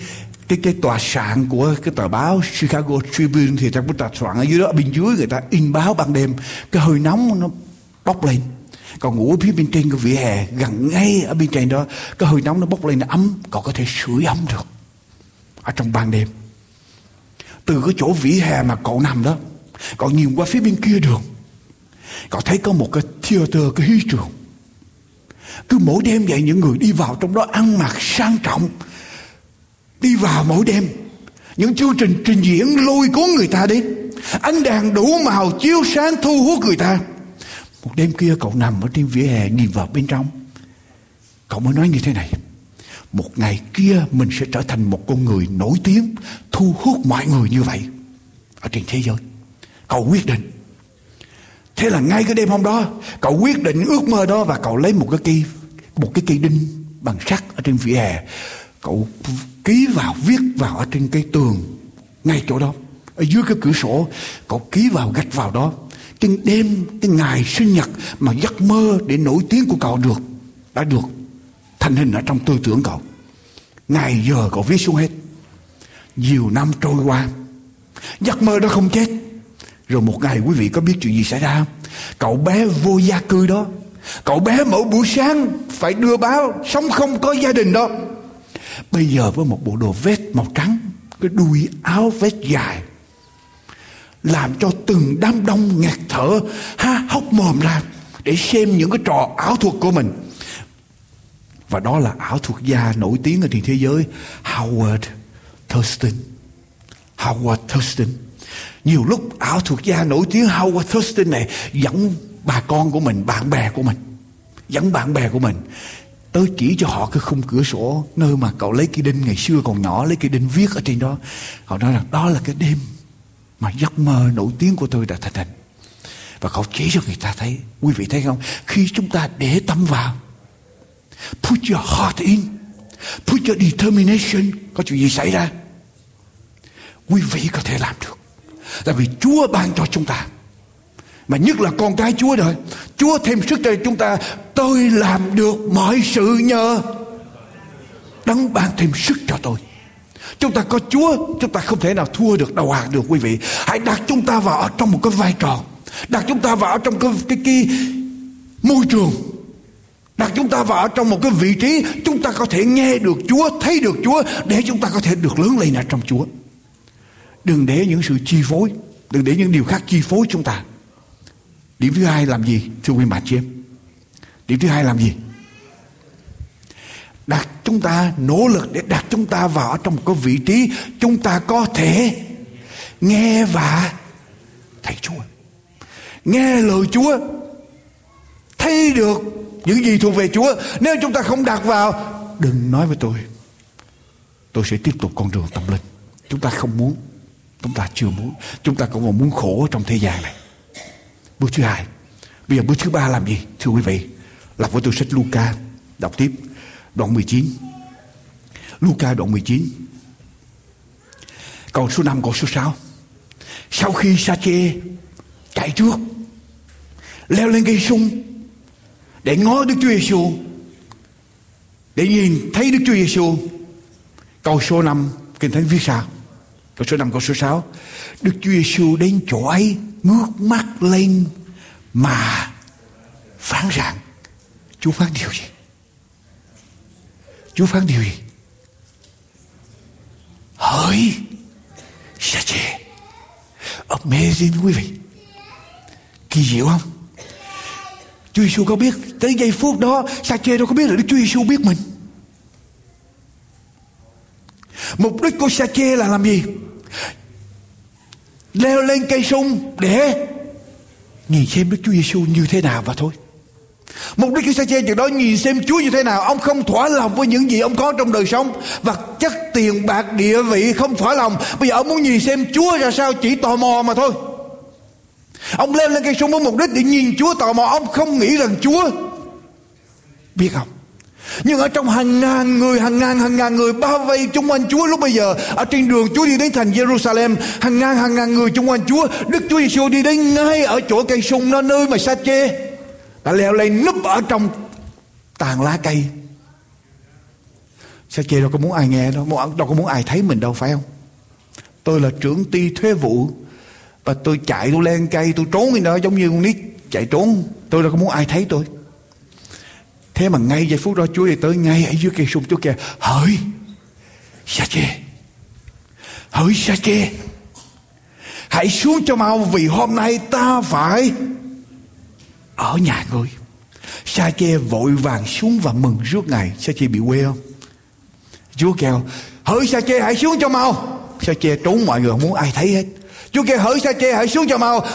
S2: cái cái tòa soạn của cái tờ báo Chicago Tribune thì trong cái tòa soạn ở dưới đó. Bên dưới người ta in báo ban đêm. Cái hơi nóng nó bốc lên còn ngủ ở phía bên trên cái vỉa hè, gần ngay ở bên trên đó, cái hơi nóng nó bốc lên, nó ấm còn có thể sưởi ấm được ở trong ban đêm. Từ cái chỗ vỉa hè mà cậu nằm đó, cậu nhìn qua phía bên kia đường, cậu thấy có một cái theater, cái hí trường. Cứ mỗi đêm vậy, những người đi vào trong đó ăn mặc sang trọng. Đi vào mỗi đêm, những chương trình trình diễn lôi cuốn người ta đến. Ánh đèn đủ màu chiếu sáng thu hút người ta một đêm kia cậu nằm ở trên vỉa hè nhìn vào bên trong. Cậu mới nói như thế này, một ngày kia mình sẽ trở thành một con người nổi tiếng, thu hút mọi người như vậy ở trên thế giới. Cậu quyết định. Thế là ngay cái đêm hôm đó, cậu quyết định ước mơ đó và cậu lấy một cái cây một cái cây đinh bằng sắt ở trên vỉa hè. Cậu ký vào, viết vào ở trên cái tường ngay chỗ đó, ở dưới cái cửa sổ. Cậu ký vào, gạch vào đó cái đêm, cái ngày sinh nhật mà giấc mơ để nổi tiếng của cậu được, đã được thành hình ở trong tư tưởng cậu. Ngày giờ cậu viết xuống hết. Nhiều năm trôi qua, giấc mơ đó không chết. Rồi một ngày quý vị có biết chuyện gì xảy ra không? Cậu bé vô gia cư đó, cậu bé mỗi buổi sáng phải đưa báo, sống không có gia đình đó. Bây giờ với một bộ đồ vest màu trắng, cái đuôi áo vest dài làm cho từng đám đông ngạt thở, ha, hốc mồm ra để xem những cái trò ảo thuật của mình. Và đó là ảo thuật gia nổi tiếng ở trên thế giới, Howard Thurston. Howard Thurston. Nhiều lúc ảo thuật gia nổi tiếng Howard Thurston này dẫn bà con của mình, bạn bè của mình, dẫn bạn bè của mình tới chỉ cho họ cái khung cửa sổ nơi mà cậu lấy cái đinh ngày xưa còn nhỏ, lấy cái đinh viết ở trên đó. Họ nói rằng đó là cái đêm mà giấc mơ nổi tiếng của tôi đã thành hình. Và cậu chỉ cho người ta thấy, quý vị thấy không? Khi chúng ta để tâm vào, put your heart in, put your determination, có chuyện gì xảy ra? Quý vị có thể làm được. Tại vì Chúa ban cho chúng ta, mà nhất là con cái Chúa rồi, Chúa thêm sức cho chúng ta, tôi làm được mọi sự nhờ đấng ban thêm sức cho tôi chúng ta có Chúa chúng ta không thể nào thua được đầu hàng được quý vị. Hãy đặt chúng ta vào ở trong một cái vai trò. Đặt chúng ta vào ở trong cái cái, cái môi trường. Đặt chúng ta vào ở trong một cái vị trí chúng ta có thể nghe được Chúa thấy được Chúa để chúng ta có thể được lớn lên ở trong Chúa. Đừng để những sự chi phối đừng để những điều khác chi phối chúng ta. Điểm thứ hai làm gì thưa quý bạn chị em? Điểm thứ hai làm gì? Đặt chúng ta, nỗ lực để đặt chúng ta vào trong một cái vị trí chúng ta có thể nghe và thấy Chúa. Nghe lời Chúa, thấy được những gì thuộc về Chúa. Nếu chúng ta không đặt vào, đừng nói với tôi tôi sẽ tiếp tục con đường tâm linh. Chúng ta không muốn, chúng ta chưa muốn. Chúng ta cũng còn muốn khổ trong thế gian này. Bước thứ hai, bây giờ bước thứ ba làm gì? Thưa quý vị lặp với tôi sách Luca, đọc tiếp đoạn 19 Luca đoạn 19 câu số 5 câu số 6 sau khi sa chê chạy trước, leo lên cây sung để ngó Đức Chúa Giêsu để nhìn thấy Đức Chúa Giêsu câu số 5 kinh thánh viết sao? Câu số 5 câu số 6 Đức Chúa Giêsu đến chỗ ấy, ngước mắt lên mà phán rằng, Chúa phán điều gì? Chúa phán điều gì hỡi, sa chê amazing quý vị. Kỳ diệu không? Chúa Giêsu có biết, tới giây phút đó, sa chê đâu có biết là Đức Chúa Giêsu biết mình. Mục đích của sa chê là làm gì? Leo lên cây sung để nhìn xem Đức Chúa Giêsu như thế nào và thôi. Mục đích của Sa-chê chừng đó nhìn xem Chúa như thế nào. Ông không thỏa lòng với những gì ông có trong đời sống. Vật chất tiền bạc địa vị không thỏa lòng. Bây giờ ông muốn nhìn xem Chúa ra sao Chỉ tò mò mà thôi. Ông leo lên cây sung với mục đích để nhìn Chúa tò mò. Ông không nghĩ rằng Chúa Biết không? Nhưng ở trong hàng ngàn người, hàng ngàn hàng ngàn người bao vây chung quanh Chúa lúc bây giờ, ở trên đường Chúa đi đến thành Jerusalem, hàng ngàn hàng ngàn người chung quanh Chúa, Đức Chúa Giêsu đi đến ngay ở chỗ cây sung, nó nơi mà sa chê đã leo lên núp ở trong tàn lá cây. Sa chê đâu có muốn ai nghe đâu? Đâu có muốn ai thấy mình đâu, phải không? Tôi là trưởng ty thuế vụ và tôi chạy, tôi lên cây, tôi trốn đi đó giống như con nít chạy trốn. Tôi đâu có muốn ai thấy tôi. Thế mà ngay giây phút đó Chúa đi tới ngay ở dưới cây sung, Chúa kêu, Hỡi, Sa chê. Hỡi, sa chê. Hãy xuống cho mau vì hôm nay ta phải ở nhà ngươi. Sa chê vội vàng xuống và mừng rước ngài. Sa chê bị quê không? Chúa kêu, Hỡi sa chê hãy xuống cho mau. Sa sa che trốn, mọi người không muốn ai thấy hết. Chúa kêu, hỡi sa che hãy xuống cho mau.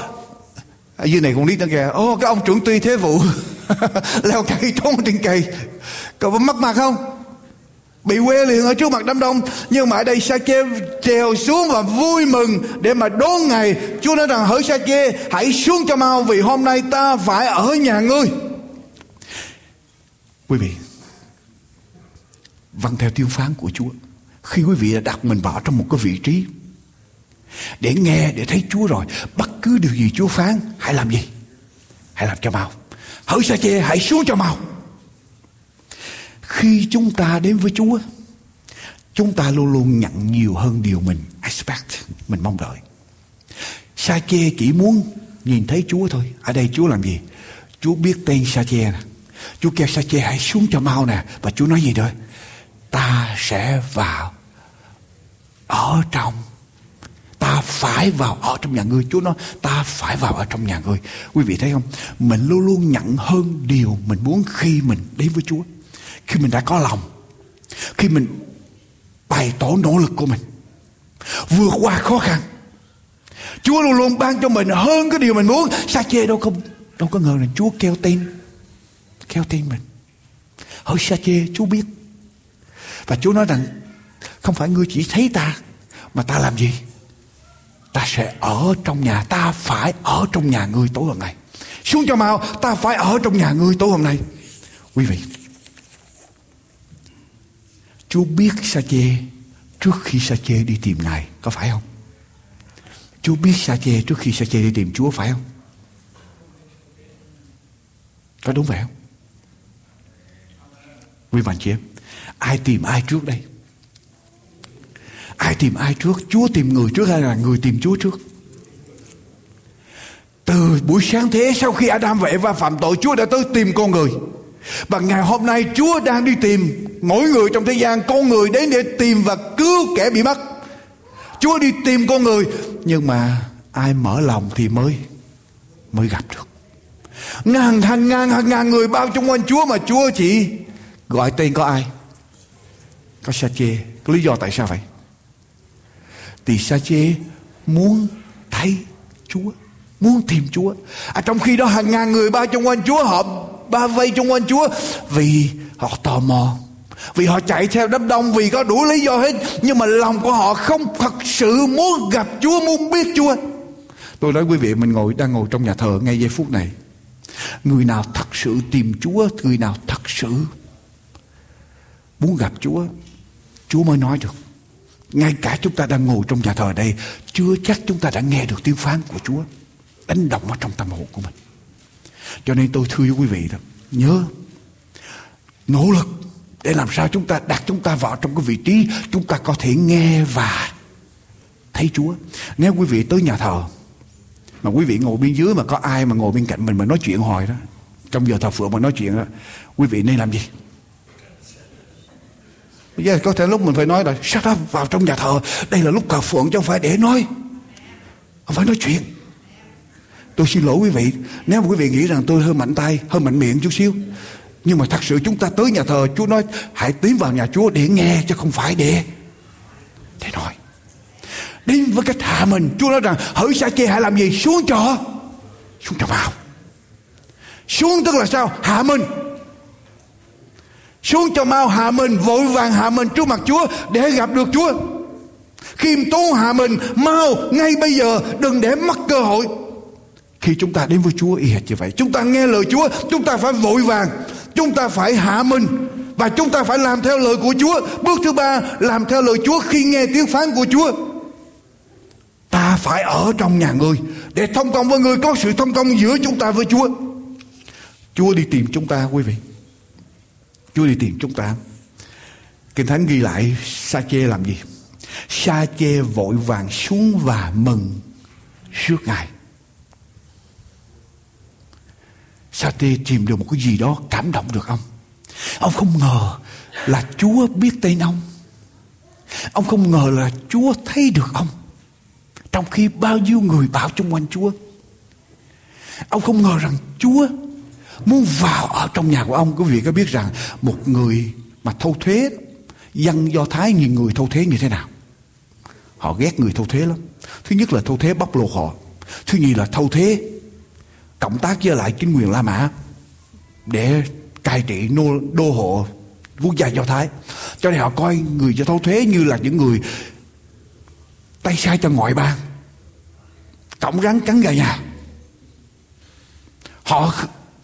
S2: Ở dưới này con lý nó kìa ô cái ông trưởng tuy thế vụ. <laughs> Leo cây, trốn trên cây. Cậu có mất mặt không? Bị quê liền ở trước mặt đám đông. Nhưng mà ở đây sa kê trèo xuống và vui mừng để mà đón ngày. Chúa nói rằng, hỡi sa kê hãy xuống cho mau vì hôm nay ta phải ở nhà ngươi. Quý vị vâng theo tiếng phán của chúa, khi quý vị đã đặt mình vào trong một cái vị trí để nghe, để thấy chúa rồi, bất cứ điều gì chúa phán, hãy làm gì? Hãy làm cho mau. Hỡi sa chê hãy xuống cho mau khi chúng ta đến với Chúa, chúng ta luôn luôn nhận nhiều hơn điều mình expect, mình mong đợi. Sa chê chỉ muốn nhìn thấy Chúa thôi. Ở đây Chúa làm gì? Chúa biết tên sa chê nè. Chúa kêu sa chê hãy xuống cho mau nè và Chúa nói gì đó? Ta sẽ vào ở trong. Ta phải vào ở trong nhà ngươi. Chúa nói, ta phải vào ở trong nhà ngươi. Quý vị thấy không? Mình luôn luôn nhận hơn điều mình muốn khi mình đến với Chúa khi mình đã có lòng, khi mình bày tỏ nỗ lực của mình, vượt qua khó khăn, Chúa luôn luôn ban cho mình hơn cái điều mình muốn. Sa chê đâu không đâu có ngờ là Chúa kêu tên kêu tên mình. Hỏi Sa chê Chúa biết. Và Chúa nói rằng, không phải ngươi chỉ thấy ta, mà ta làm gì? Ta sẽ ở trong nhà, ta phải ở trong nhà ngươi tối hôm nay. Xuống cho mau, ta phải ở trong nhà ngươi tối hôm nay. Quý vị Chúa biết sa chê trước khi sa chê đi tìm Ngài, có phải không? Chúa biết sa chê trước khi sa chê đi tìm Chúa phải không? Có đúng vậy không? Quý bạn chị em, ai tìm ai trước đây? Ai tìm ai trước? Chúa tìm người trước hay là người tìm Chúa trước? Từ buổi sáng thế sau khi Adam và Eva phạm tội Chúa đã tới tìm con người và ngày hôm nay Chúa đang đi tìm mỗi người trong thế gian con người đến để tìm và cứu kẻ bị mất. Chúa đi tìm con người nhưng mà ai mở lòng thì mới mới gặp được. Ngàn hàng ngàn hàng ngàn người bao chung quanh Chúa mà Chúa chỉ gọi tên có ai? Có sa chê. Có lý do tại sao vậy? Thì sa chê muốn thấy Chúa muốn tìm Chúa. À, trong khi đó hàng ngàn người bao chung quanh Chúa họ ba vây chung quanh Chúa vì họ tò mò, vì họ chạy theo đám đông, vì có đủ lý do hết. Nhưng mà lòng của họ không thật sự muốn gặp Chúa, muốn biết Chúa. Tôi nói quý vị, mình ngồi, đang ngồi trong nhà thờ ngay giây phút này. Người nào thật sự tìm Chúa, người nào thật sự muốn gặp Chúa Chúa mới nói được. Ngay cả chúng ta đang ngồi trong nhà thờ đây, chưa chắc chúng ta đã nghe được tiếng phán của Chúa đánh động ở trong tâm hồn của mình cho nên tôi thưa với quý vị đó, nhớ, nỗ lực để làm sao chúng ta đặt chúng ta vào trong cái vị trí chúng ta có thể nghe và thấy Chúa. Nếu quý vị tới nhà thờ, mà quý vị ngồi bên dưới mà có ai mà ngồi bên cạnh mình mà nói chuyện hồi đó, trong giờ thờ phượng mà nói chuyện đó, quý vị nên làm gì? Bây giờ có thể lúc mình phải nói là, shut up vào trong nhà thờ, đây là lúc thờ phượng chứ không phải để nói, không phải nói chuyện Tôi xin lỗi quý vị. Nếu quý vị nghĩ rằng tôi hơi mạnh tay, Hơi mạnh miệng chút xíu. Nhưng mà thật sự chúng ta tới nhà thờ, Chúa nói, hãy tiến vào nhà Chúa để nghe, Chứ không phải để Để nói Đến với cách hạ mình, Chúa nói rằng, hỡi sa chê hãy làm gì? Xuống cho. Xuống cho vào. Xuống tức là sao? Hạ mình. Xuống cho mau hạ mình, Vội vàng hạ mình trước mặt Chúa Để gặp được Chúa. Khiêm tốn hạ mình, Mau ngay bây giờ, Đừng để mất cơ hội khi chúng ta đến với Chúa y hệt như vậy, chúng ta nghe lời Chúa, chúng ta phải vội vàng, chúng ta phải hạ mình và chúng ta phải làm theo lời của Chúa. Bước thứ ba, làm theo lời Chúa khi nghe tiếng phán của Chúa. Ta phải ở trong nhà người để thông công với người có sự thông công giữa chúng ta với Chúa. Chúa đi tìm chúng ta, quý vị. Chúa đi tìm chúng ta. Kinh Thánh ghi lại Sa chê làm gì? Sa chê vội vàng xuống và mừng trước Ngài. Sati tìm được một cái gì đó cảm động được ông. Ông không ngờ là Chúa biết tên ông. Ông không ngờ là Chúa thấy được ông. Trong khi bao nhiêu người bảo chung quanh Chúa. Ông không ngờ rằng Chúa muốn vào ở trong nhà của ông. Quý vị có biết rằng một người mà thâu thuế, dân Do Thái nhìn người thâu thuế như thế nào? họ ghét người thâu thuế lắm thứ nhất là thâu thuế bóc lột họ thứ nhì là thâu thuế cộng tác với lại chính quyền La Mã để cai trị nô đô hộ quốc gia Do Thái. Cho nên họ coi người cho thâu thuế như là những người tay sai cho ngoại bang cổng rắn cắn gà nhà. Họ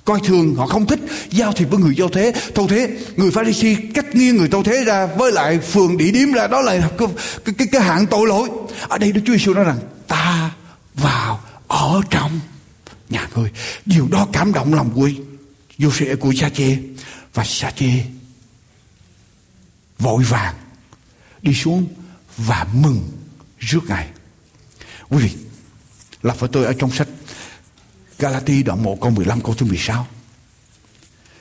S2: coi thường họ không thích giao thiệp với người do thế thâu thế. Người pharisee cách nghiêng người thâu thế ra với lại phường địa điểm ra đó là cái, cái, cái, cái hạng tội lỗi. Ở đây Đức Chúa Giêsu nói rằng ta vào ở trong nhà ngươi điều đó cảm động lòng của Giuse của cha chê và cha chê vội vàng đi xuống và mừng rước ngài quý vị, là phải tôi ở trong sách Galati đoạn 1 câu 15 câu thứ 16.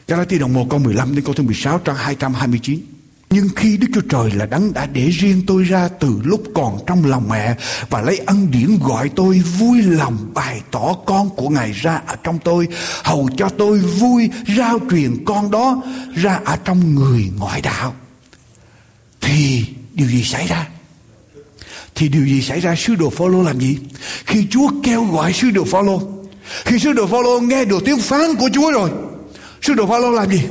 S2: Galati đoạn 1 câu 15 đến câu thứ 16 trang 229. Nhưng khi Đức Chúa Trời là đấng đã để riêng tôi ra từ lúc còn trong lòng mẹ và lấy ân điển gọi tôi vui lòng bày tỏ con của Ngài ra ở trong tôi, hầu cho tôi vui rao truyền con đó ra ở trong người ngoại đạo. Thì điều gì xảy ra? Thì điều gì xảy ra sứ đồ Phaolô làm gì? Khi Chúa kêu gọi sứ đồ Phaolô khi sứ đồ Phaolô nghe được tiếng phán của Chúa rồi, sứ đồ Phaolô làm gì?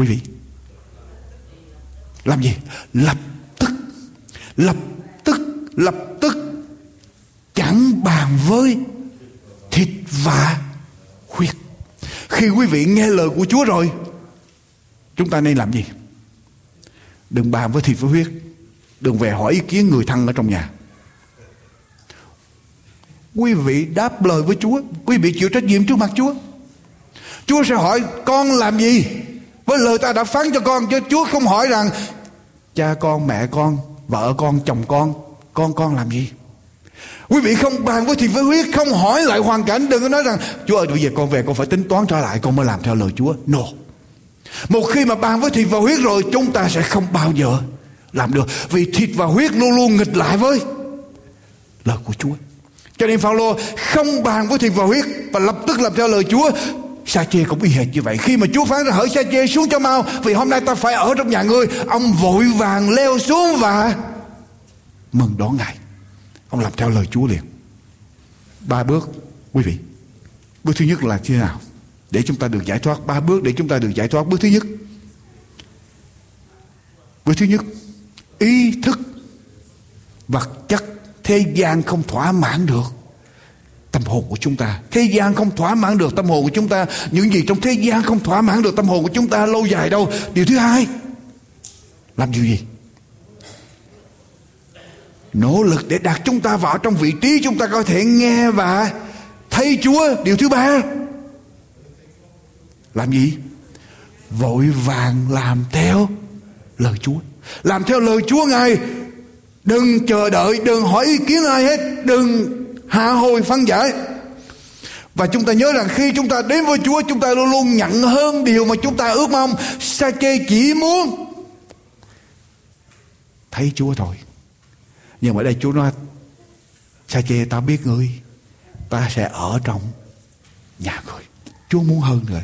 S2: Quý vị, làm gì? Lập tức, lập tức, lập tức chẳng bàn với thịt và huyết. Khi quý vị nghe lời của Chúa rồi, chúng ta nên làm gì? Đừng bàn với thịt và huyết. Đừng về hỏi ý kiến người thân ở trong nhà Quý vị đáp lời với Chúa Quý vị chịu trách nhiệm trước mặt Chúa Chúa sẽ hỏi con làm gì với lời ta đã phán cho con Chứ Chúa không hỏi rằng Cha con, mẹ con, vợ con, chồng con Con con làm gì? Quý vị không bàn với thịt với huyết Không hỏi lại hoàn cảnh Đừng có nói rằng Chúa ơi bây giờ con về con phải tính toán trở lại Con mới làm theo lời Chúa. No. Một khi mà bàn với thịt và huyết rồi Chúng ta sẽ không bao giờ làm được Vì thịt và huyết luôn luôn nghịch lại với Lời của Chúa. Cho nên Phaolô không bàn với thịt và huyết và lập tức làm theo lời Chúa. Sa chê cũng y hệt như vậy. Khi mà Chúa phán ra hỡi sa chê xuống cho mau vì hôm nay ta phải ở trong nhà ngươi. Ông vội vàng leo xuống và mừng đón Ngài. Ông làm theo lời Chúa liền. Ba bước, quý vị. Bước thứ nhất là thế nào? Để chúng ta được giải thoát. Ba bước để chúng ta được giải thoát. Bước thứ nhất. Bước thứ nhất. Ý thức vật chất thế gian không thỏa mãn được tâm hồn của chúng ta. Thế gian không thỏa mãn được tâm hồn của chúng ta. Những gì trong thế gian không thỏa mãn được tâm hồn của chúng ta lâu dài đâu. Điều thứ hai làm điều gì? Nỗ lực để đặt chúng ta vào trong vị trí chúng ta có thể nghe và thấy chúa. Điều thứ ba làm gì? Vội vàng làm theo lời chúa. Làm theo lời chúa ngài. Đừng chờ đợi, đừng hỏi ý kiến ai hết, đừng hạ hồi phân giải. Và chúng ta nhớ rằng khi chúng ta đến với Chúa, Chúng ta luôn luôn nhận hơn điều mà chúng ta ước mong. Sa chê chỉ muốn Thấy Chúa thôi. Nhưng mà đây Chúa nói Sa chê ta biết ngươi. Ta sẽ ở trong nhà người Chúa muốn hơn rồi.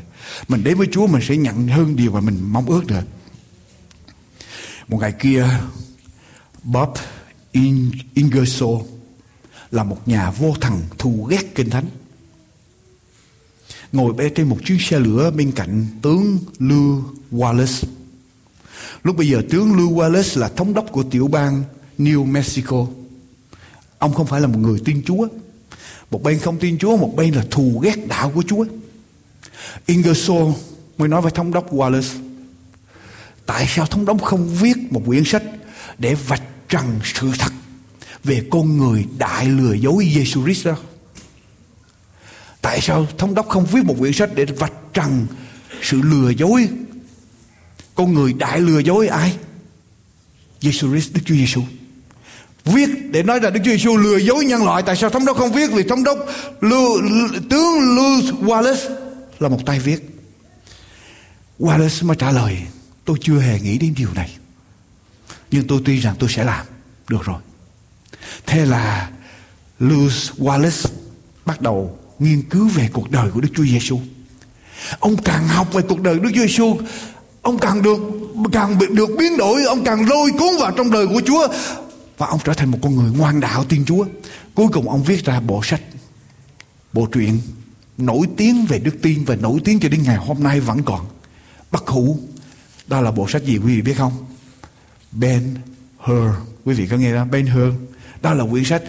S2: Mình đến với Chúa, mình sẽ nhận hơn điều mà mình mong ước rồi. Một ngày kia, Bob Ingersoll là một nhà vô thần thù ghét kinh thánh. Ngồi bên trên một chiếc xe lửa bên cạnh tướng Lew Wallace. Lúc bây giờ tướng Lew Wallace là thống đốc của tiểu bang New Mexico. Ông không phải là một người tin Chúa. Một bên không tin Chúa, một bên là thù ghét đạo của Chúa. Ingersoll mới nói với thống đốc Wallace. Tại sao thống đốc không viết một quyển sách để vạch trần sự thật về con người đại lừa dối Giêsu Christ đó. Tại sao thống đốc không viết một quyển sách để vạch trần sự lừa dối con người đại lừa dối ai? Giêsu Christ Đức Chúa Giêsu. Viết để nói là Đức Chúa Giêsu lừa dối nhân loại Tại sao thống đốc không viết Vì thống đốc lưu, tướng Lewis Wallace Là một tay viết Wallace mới trả lời Tôi chưa hề nghĩ đến điều này nhưng tôi tin rằng tôi sẽ làm được rồi thế là Lewis Wallace bắt đầu nghiên cứu về cuộc đời của Đức Chúa Giêsu ông càng học về cuộc đời Đức Chúa Giêsu ông càng được, càng bị, được biến đổi, ông càng lôi cuốn vào trong đời của Chúa. Và ông trở thành một con người ngoan đạo tiên Chúa. Cuối cùng ông viết ra bộ sách, bộ truyện nổi tiếng về đức tin và nổi tiếng cho đến ngày hôm nay vẫn còn. Bất hủ đó là bộ sách gì quý vị biết không? Ben Hur. Quý vị có nghe đó? Ben Hur đó là quyển sách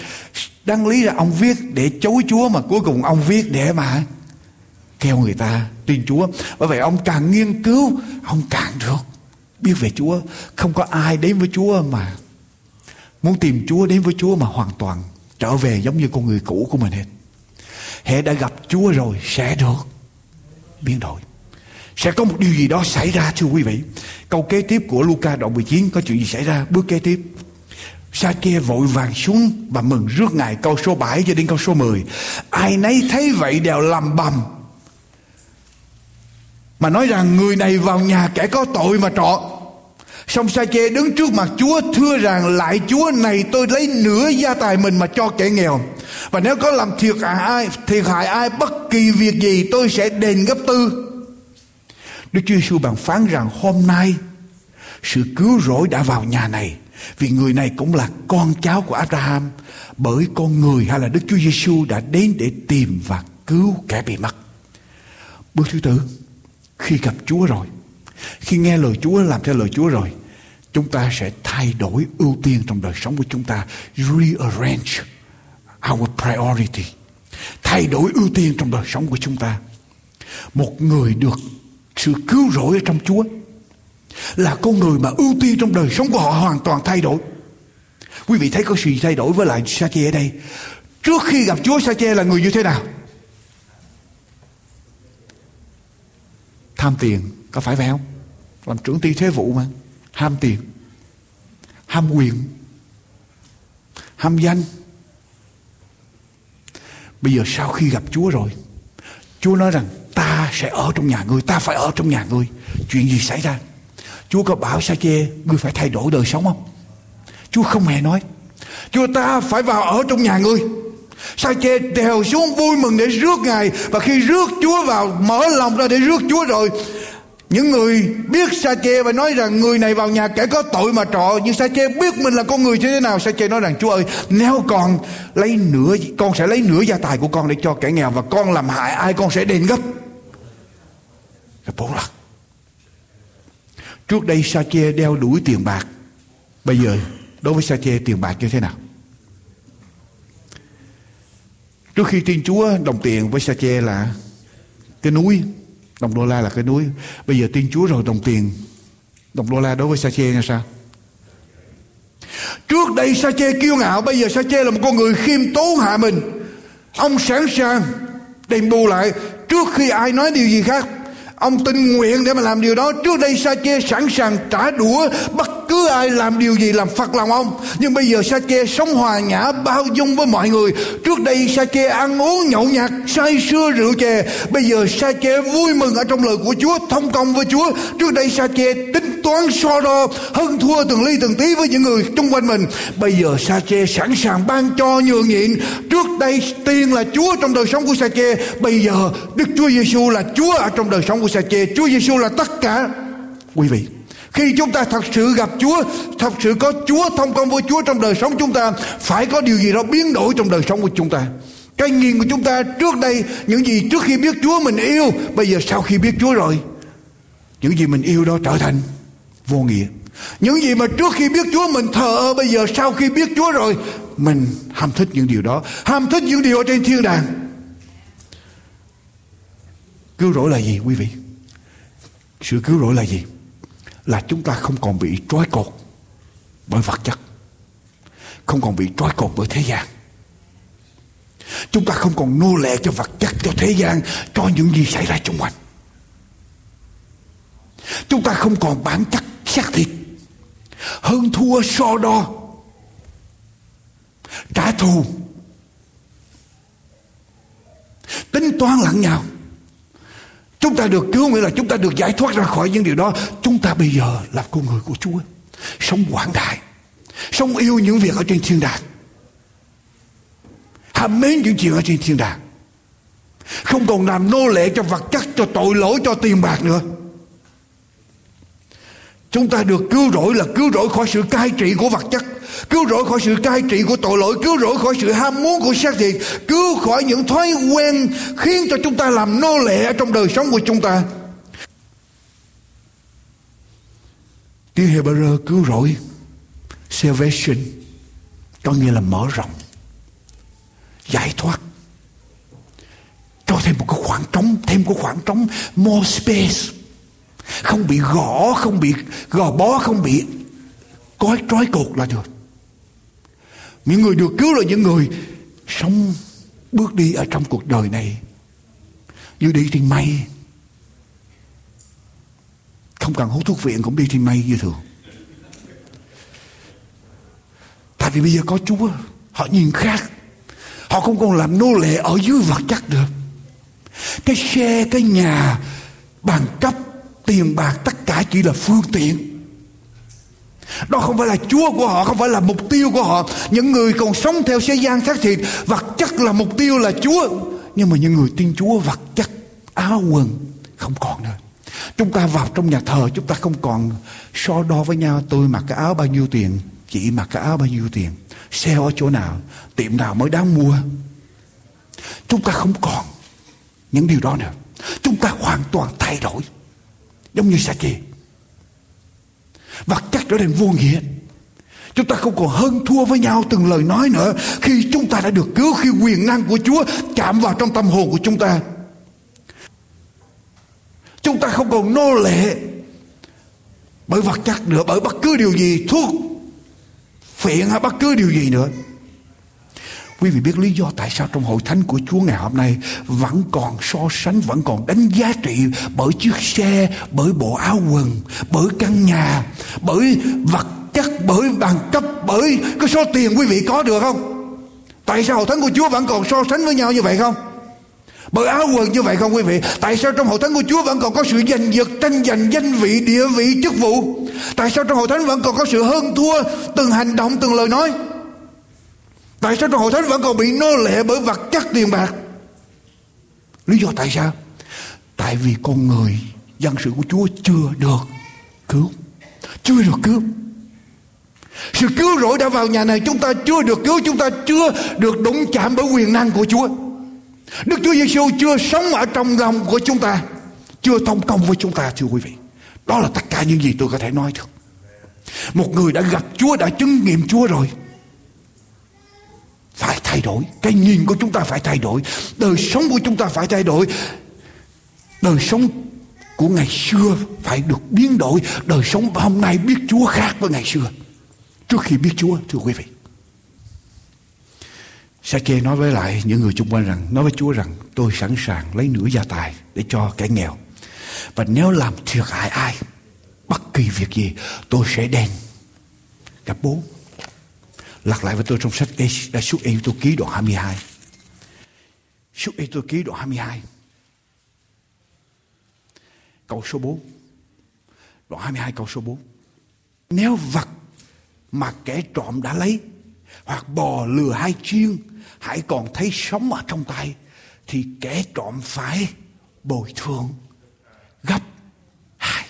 S2: đáng lý là ông viết để chối Chúa mà cuối cùng ông viết để mà kêu người ta tin Chúa. Bởi vậy ông càng nghiên cứu, ông càng được biết về Chúa. Không có ai đến với Chúa mà muốn tìm Chúa, đến với Chúa mà hoàn toàn trở về giống như con người cũ của mình hết. Hệ đã gặp Chúa rồi sẽ được biến đổi. Sẽ có một điều gì đó xảy ra, thưa quý vị. Câu kế tiếp của Luca đoạn 19 có chuyện gì xảy ra? Bước kế tiếp. Sa kia vội vàng xuống và mừng rước ngài câu số 7 cho đến câu số 10. Ai nấy thấy vậy đều lầm bầm. Mà nói rằng người này vào nhà kẻ có tội mà trọ. Xong Sa chê đứng trước mặt Chúa thưa rằng lại Chúa này tôi lấy nửa gia tài mình mà cho kẻ nghèo. Và nếu có làm thiệt hại ai, thiệt hại ai bất kỳ việc gì tôi sẽ đền gấp tư. Đức Chúa Giêsu bàn phán rằng hôm nay sự cứu rỗi đã vào nhà này vì người này cũng là con cháu của Abraham bởi con người hay là Đức Chúa Giêsu đã đến để tìm và cứu kẻ bị mất. Bước thứ tư, khi gặp Chúa rồi, khi nghe lời Chúa làm theo lời Chúa rồi, chúng ta sẽ thay đổi ưu tiên trong đời sống của chúng ta, rearrange our priority, thay đổi ưu tiên trong đời sống của chúng ta. Một người được sự cứu rỗi ở trong Chúa là con người mà ưu tiên trong đời sống của họ hoàn toàn thay đổi. Quý vị thấy có sự thay đổi với lại Sa-chê ở đây. Trước khi gặp Chúa Sa-chê là người như thế nào? Tham tiền, có phải vậy không? Làm trưởng ty thế vụ mà. Ham tiền. Ham quyền. Ham danh. Bây giờ sau khi gặp Chúa rồi, Chúa nói rằng ta sẽ ở trong nhà ngươi, ta phải ở trong nhà ngươi. Chuyện gì xảy ra? Chúa có bảo sa chê Ngươi phải thay đổi đời sống không? Chúa không hề nói, Chúa, ta phải vào ở trong nhà ngươi. Sa chê đèo xuống vui mừng để rước Ngài, Và khi rước Chúa vào, Mở lòng ra để rước Chúa rồi, những người biết sa chê và nói rằng người này vào nhà kẻ có tội mà trọ, nhưng sa chê biết mình là con người như thế nào sa chê nói rằng, chúa ơi, nếu con lấy nửa, con sẽ lấy nửa gia tài của con để cho kẻ nghèo, và con làm hại ai, con sẽ đền gấp. Gấp bốn lần. Trước đây Sa-chê đeo đuổi tiền bạc. Bây giờ, đối với Sa-chê tiền bạc như thế nào? Trước khi Thiên Chúa đồng tiền với Sa-chê là cái núi. Đồng đô la là cái núi. Bây giờ Thiên Chúa rồi đồng tiền. Đồng đô la đối với Sa-chê như sao? Trước đây Sa-chê kiêu ngạo. Bây giờ Sa-chê là một con người khiêm tốn hạ mình. Ông sẵn sàng đền bù lại trước khi ai nói điều gì khác Ông tình nguyện để mà làm điều đó. Trước đây sa chê sẵn sàng trả đũa Bất cứ ai làm điều gì làm phật lòng ông. Nhưng bây giờ sa chê sống hòa nhã Bao dung với mọi người. Trước đây sa chê ăn uống nhậu nhạt Say sưa rượu chè. Bây giờ sa chê vui mừng ở trong lời của Chúa, Thông công với Chúa. Trước đây sa chê tính toán so đo, Hơn thua từng ly từng tí với những người xung quanh mình. Bây giờ sa chê sẵn sàng ban cho nhường nhịn. Trước đây tiên là Chúa trong đời sống của sa chê Bây giờ Đức Chúa Giêsu là Chúa ở trong đời sống của sa chê Chúa Giêsu là tất cả. Quý vị khi chúng ta thật sự gặp Chúa, Thật sự có Chúa thông công với Chúa trong đời sống chúng ta, Phải có điều gì đó biến đổi trong đời sống của chúng ta. Cái nhìn của chúng ta trước đây, Những gì trước khi biết Chúa mình yêu, Bây giờ sau khi biết Chúa rồi, Những gì mình yêu đó trở thành vô nghĩa. Những gì mà trước khi biết Chúa mình thờ Bây giờ sau khi biết Chúa rồi, Mình ham thích những điều đó, Ham thích những điều ở trên thiên đàng. Cứu rỗi là gì, quý vị? Sự cứu rỗi là gì? Là chúng ta không còn bị trói cột bởi vật chất, không còn bị trói cột bởi thế gian. Chúng ta không còn nô lệ cho vật chất, cho thế gian, cho những gì xảy ra xung quanh. Chúng ta không còn bản chất xác thịt, hơn thua, so đo, trả thù, tính toán lẫn nhau. Chúng ta được cứu nghĩa là chúng ta được giải thoát ra khỏi những điều đó. Chúng ta bây giờ là con người của Chúa. Sống quảng đại. Sống yêu những việc ở trên thiên đàng. Ham mến những chuyện ở trên thiên đàng. Không còn làm nô lệ cho vật chất, cho tội lỗi, cho tiền bạc nữa. Chúng ta được cứu rỗi là cứu rỗi khỏi sự cai trị của vật chất Cứu rỗi khỏi sự cai trị của tội lỗi, Cứu rỗi khỏi sự ham muốn của xác thịt, Cứu khỏi những thói quen Khiến cho chúng ta làm nô lệ trong đời sống của chúng ta. Tiếng Hebrew cứu rỗi, Salvation, Có nghĩa là mở rộng, Giải thoát. Cho thêm một cái khoảng trống, Thêm một khoảng trống, More space. Không bị gõ, không bị gò bó, không bị cói trói cột là được những người được cứu là những người sống, bước đi ở trong cuộc đời này. Như đi trên mây. Không cần hút thuốc viện cũng đi trên mây như thường. Tại vì bây giờ có chúa, họ nhìn khác. Họ không còn làm nô lệ ở dưới vật chất được. Cái xe, cái nhà bằng cấp tiền bạc, tất cả chỉ là phương tiện đó không phải là Chúa của họ, Không phải là mục tiêu của họ. Những người còn sống theo thế gian xác thịt, Vật chất là mục tiêu là Chúa. Nhưng mà những người tin Chúa, vật chất, Áo quần, không còn nữa. Chúng ta vào trong nhà thờ, Chúng ta không còn so đo với nhau. Tôi mặc cái áo bao nhiêu tiền, Chị mặc cái áo bao nhiêu tiền. Xe ở chỗ nào, Tiệm nào mới đáng mua. Chúng ta không còn những điều đó nữa. Chúng ta hoàn toàn thay đổi. Giống như sa chi Vật chất trở nên vô nghĩa. Chúng ta không còn hơn thua với nhau từng lời nói nữa Khi chúng ta đã được cứu, Khi quyền năng của Chúa chạm vào trong tâm hồn của chúng ta. Chúng ta không còn nô lệ Bởi vật chất nữa, Bởi bất cứ điều gì, Thuốc, Phiện hay bất cứ điều gì nữa. Quý vị biết lý do tại sao trong hội thánh của Chúa ngày hôm nay vẫn còn so sánh, vẫn còn đánh giá trị bởi chiếc xe, bởi bộ áo quần, bởi căn nhà, bởi vật chất, bởi bằng cấp, bởi cái số tiền quý vị có được không? Tại sao hội thánh của Chúa vẫn còn so sánh với nhau như vậy không? Bởi áo quần như vậy không quý vị? Tại sao trong hội thánh của Chúa vẫn còn có sự giành giật, tranh giành danh vị, địa vị, chức vụ? Tại sao trong hội thánh vẫn còn có sự hơn thua từng hành động, từng lời nói? Tại sao trong hội thánh vẫn còn bị nô lệ bởi vật chất tiền bạc? Lý do tại sao? Tại vì con người dân sự của Chúa chưa được cứu. Chưa được cứu. Sự cứu rỗi đã vào nhà này chúng ta chưa được cứu, chúng ta chưa được đụng chạm bởi quyền năng của Chúa. Đức Chúa Giêsu chưa sống ở trong lòng của chúng ta, chưa thông công với chúng ta thưa quý vị. Đó là tất cả những gì tôi có thể nói được. Một người đã gặp Chúa, đã chứng nghiệm Chúa rồi phải thay đổi. Cái nhìn của chúng ta phải thay đổi. Đời sống của chúng ta phải thay đổi. Đời sống của ngày xưa phải được biến đổi. Đời sống hôm nay biết chúa khác với ngày xưa. Trước khi biết chúa, thưa quý vị. Sa-kê nói với lại những người chung quanh rằng, nói với Chúa rằng, tôi sẵn sàng lấy nửa gia tài để cho kẻ nghèo. Và nếu làm thiệt hại ai, bất kỳ việc gì, tôi sẽ đền gặp bố lặp lại với tôi trong sách Suốt Ê Tô Ký đoạn 22. Suốt Ê Tô Ký đoạn 22. Câu số 4. Đoạn 22 câu số 4. Nếu vật mà kẻ trộm đã lấy hoặc bò, lừa hai chiên hãy còn thấy sống ở trong tay, thì kẻ trộm phải bồi thường gấp hai.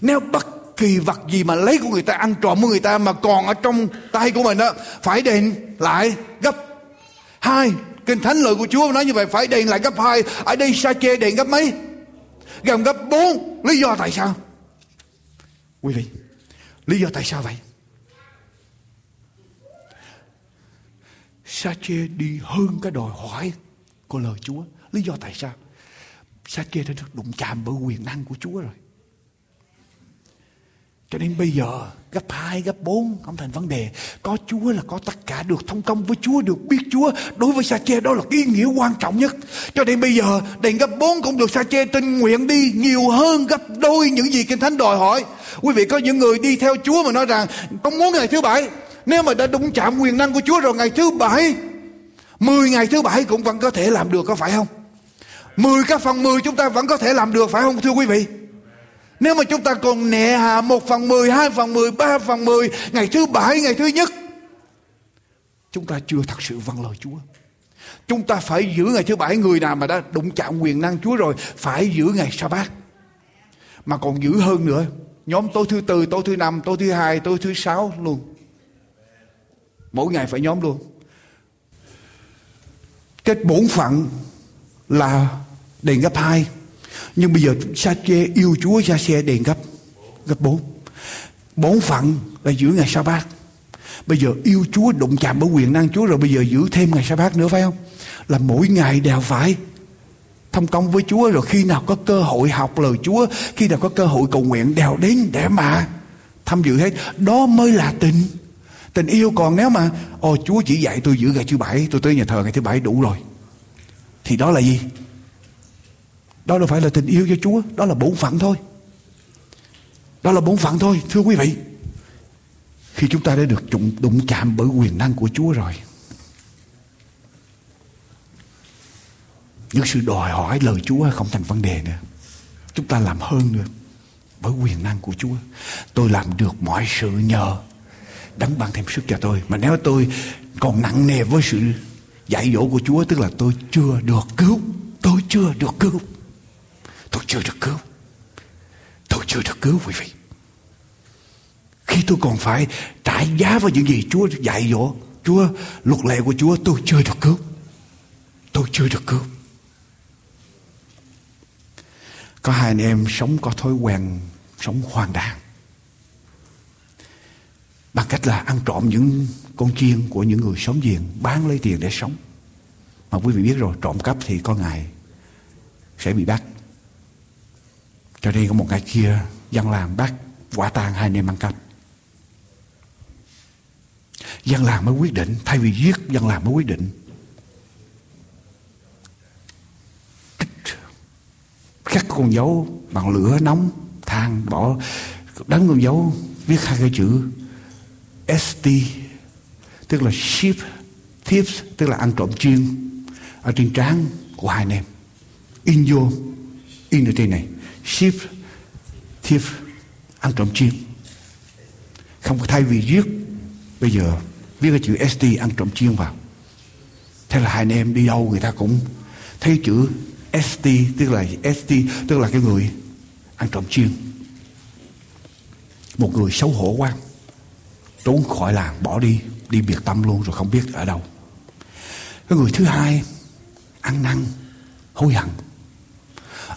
S2: Nếu bất kỳ vật gì mà lấy của người ta, ăn trộm của người ta mà còn ở trong tay của mình đó phải đền lại, gấp hai. Kinh thánh lời của Chúa nói như vậy, phải đền lại gấp hai. Ở đây sa chê đền gấp mấy? Gần gấp bốn. Lý do tại sao? Quý vị, lý do tại sao vậy? Sa chê đi hơn cái đòi hỏi của lời Chúa. Lý do tại sao? Sa chê đã được đụng chạm bởi quyền năng của Chúa rồi cho nên bây giờ gấp hai gấp bốn không thành vấn đề. Có Chúa là có tất cả được thông công với Chúa, được biết Chúa. Đối với Sa-chê đó là cái ý nghĩa quan trọng nhất. Cho nên bây giờ đèn gấp bốn cũng được Sa-chê tình nguyện đi nhiều hơn gấp đôi những gì Kinh Thánh đòi hỏi. Quý vị có những người đi theo Chúa mà nói rằng không muốn ngày thứ bảy. Nếu mà đã đụng chạm quyền năng của Chúa rồi ngày thứ bảy, mười ngày thứ bảy cũng vẫn có thể làm được có phải không? Mười các phần mười chúng ta vẫn có thể làm được phải không thưa quý vị? Nếu mà chúng ta còn nệ hạ một phần mười, hai phần mười, ba phần mười, ngày thứ bảy, ngày thứ nhất, chúng ta chưa thật sự vâng lời Chúa. Chúng ta phải giữ ngày thứ bảy người nào mà đã đụng chạm quyền năng Chúa rồi phải giữ ngày sa bát mà còn giữ hơn nữa Nhóm tối thứ tư, tối thứ năm, tối thứ hai, tối thứ sáu luôn. Mỗi ngày phải nhóm luôn. Cái bổn phận là đền gấp hai. Nhưng bây giờ sa chê yêu Chúa sa xe đền gấp gấp bốn. bốn phận là giữ ngày sa bát. Bây giờ yêu Chúa đụng chạm bởi quyền năng Chúa rồi bây giờ giữ thêm ngày sa bát nữa phải không? Là mỗi ngày đều phải thông công với Chúa rồi khi nào có cơ hội học lời Chúa, khi nào có cơ hội cầu nguyện đều đến để mà tham dự hết. Đó mới là tình. Tình yêu còn nếu mà Ồ Chúa chỉ dạy tôi giữ ngày thứ bảy Tôi tới nhà thờ ngày thứ bảy đủ rồi Thì đó là gì đó đâu phải là tình yêu cho Chúa Đó là bổn phận thôi. Đó là bổn phận thôi thưa quý vị. Khi chúng ta đã được đụng, đụng chạm bởi quyền năng của Chúa rồi Những sự đòi hỏi lời Chúa không thành vấn đề nữa. Chúng ta làm hơn nữa Bởi quyền năng của Chúa. Tôi làm được mọi sự nhờ đấng ban thêm sức cho tôi. Mà nếu tôi còn nặng nề với sự dạy dỗ của Chúa tức là tôi chưa được cứu tôi chưa được cứu tôi chưa được cứu. Tôi chưa được cứu, quý vị. Khi tôi còn phải trả giá với những gì Chúa dạy dỗ, Chúa, luật lệ của Chúa, tôi chưa được cứu. Tôi chưa được cứu. Có hai anh em sống có thói quen sống hoang đàng. Bằng cách là ăn trộm những con chiên của những người sống diện bán lấy tiền để sống. Mà quý vị biết rồi, trộm cắp thì có ngày sẽ bị bắt cho nên có một ngày kia dân làng bắt quả tang hai anh em ăn cắp dân làng mới quyết định, thay vì giết dân làng mới quyết định. Cắt con dấu bằng lửa nóng, than, bỏ, đánh con dấu, viết hai cái chữ ST tức là ship, thieves, tức là ăn trộm chiên, ở trên trán của hai anh em. In vô, in ở trên này sheep thief, ăn trộm chiên không có thay vì giết bây giờ viết cái chữ ST ăn trộm chiên vào. Thế là hai anh em đi đâu người ta cũng thấy chữ ST tức là ST tức là cái người ăn trộm chiên một người xấu hổ quá, trốn khỏi làng, bỏ đi đi biệt tâm luôn rồi không biết ở đâu. Cái người thứ hai, ăn năn, hối hận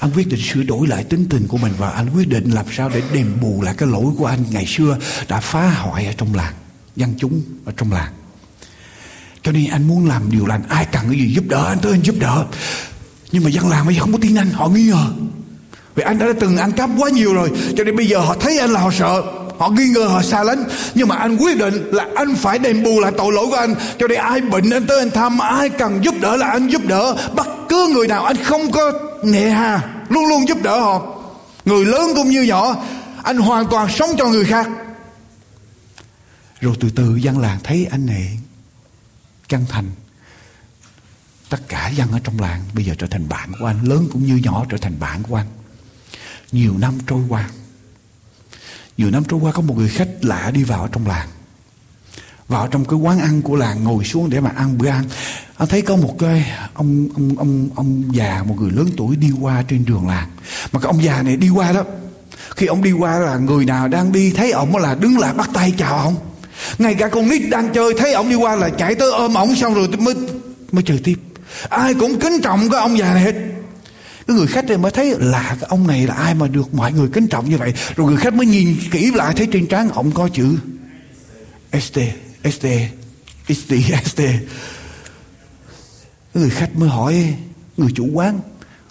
S2: anh quyết định sửa đổi lại tính tình của mình và anh quyết định làm sao để đền bù lại cái lỗi của anh ngày xưa đã phá hoại ở trong làng, dân chúng ở trong làng. Cho nên anh muốn làm điều lành ai cần cái gì giúp đỡ, anh tới anh giúp đỡ. Nhưng mà dân làng bây giờ không có tin anh, họ nghi ngờ. Vì anh đã từng ăn cắp quá nhiều rồi, cho nên bây giờ họ thấy anh là họ sợ. Họ nghi ngờ, họ xa lánh. Nhưng mà anh quyết định là anh phải đền bù lại tội lỗi của anh. Cho nên ai bệnh anh tới anh thăm, ai cần giúp đỡ là anh giúp đỡ. Bất cứ người nào, anh không có nhẹ hà luôn luôn giúp đỡ họ. Người lớn cũng như nhỏ, anh hoàn toàn sống cho người khác. Rồi từ từ dân làng thấy anh này chân thành. Tất cả dân ở trong làng bây giờ trở thành bạn của anh, lớn cũng như nhỏ trở thành bạn của anh. Nhiều năm trôi qua. Nhiều năm trôi qua có một người khách lạ đi vào trong làng vào trong cái quán ăn của làng ngồi xuống để mà ăn bữa ăn. Anh thấy có một cái ông ông ông ông già, một người lớn tuổi đi qua trên đường làng. Mà cái ông già này đi qua đó, khi ông đi qua là người nào đang đi thấy ông là đứng lại bắt tay chào ông. Ngay cả con nít đang chơi thấy ông đi qua là chạy tới ôm ông xong rồi mới mới chơi tiếp. Ai cũng kính trọng cái ông già này hết. Cái người khách này mới thấy là cái ông này là ai mà được mọi người kính trọng như vậy. Rồi người khách mới nhìn kỹ lại thấy trên trán ông có chữ ST ST ST ST người khách mới hỏi, người chủ quán,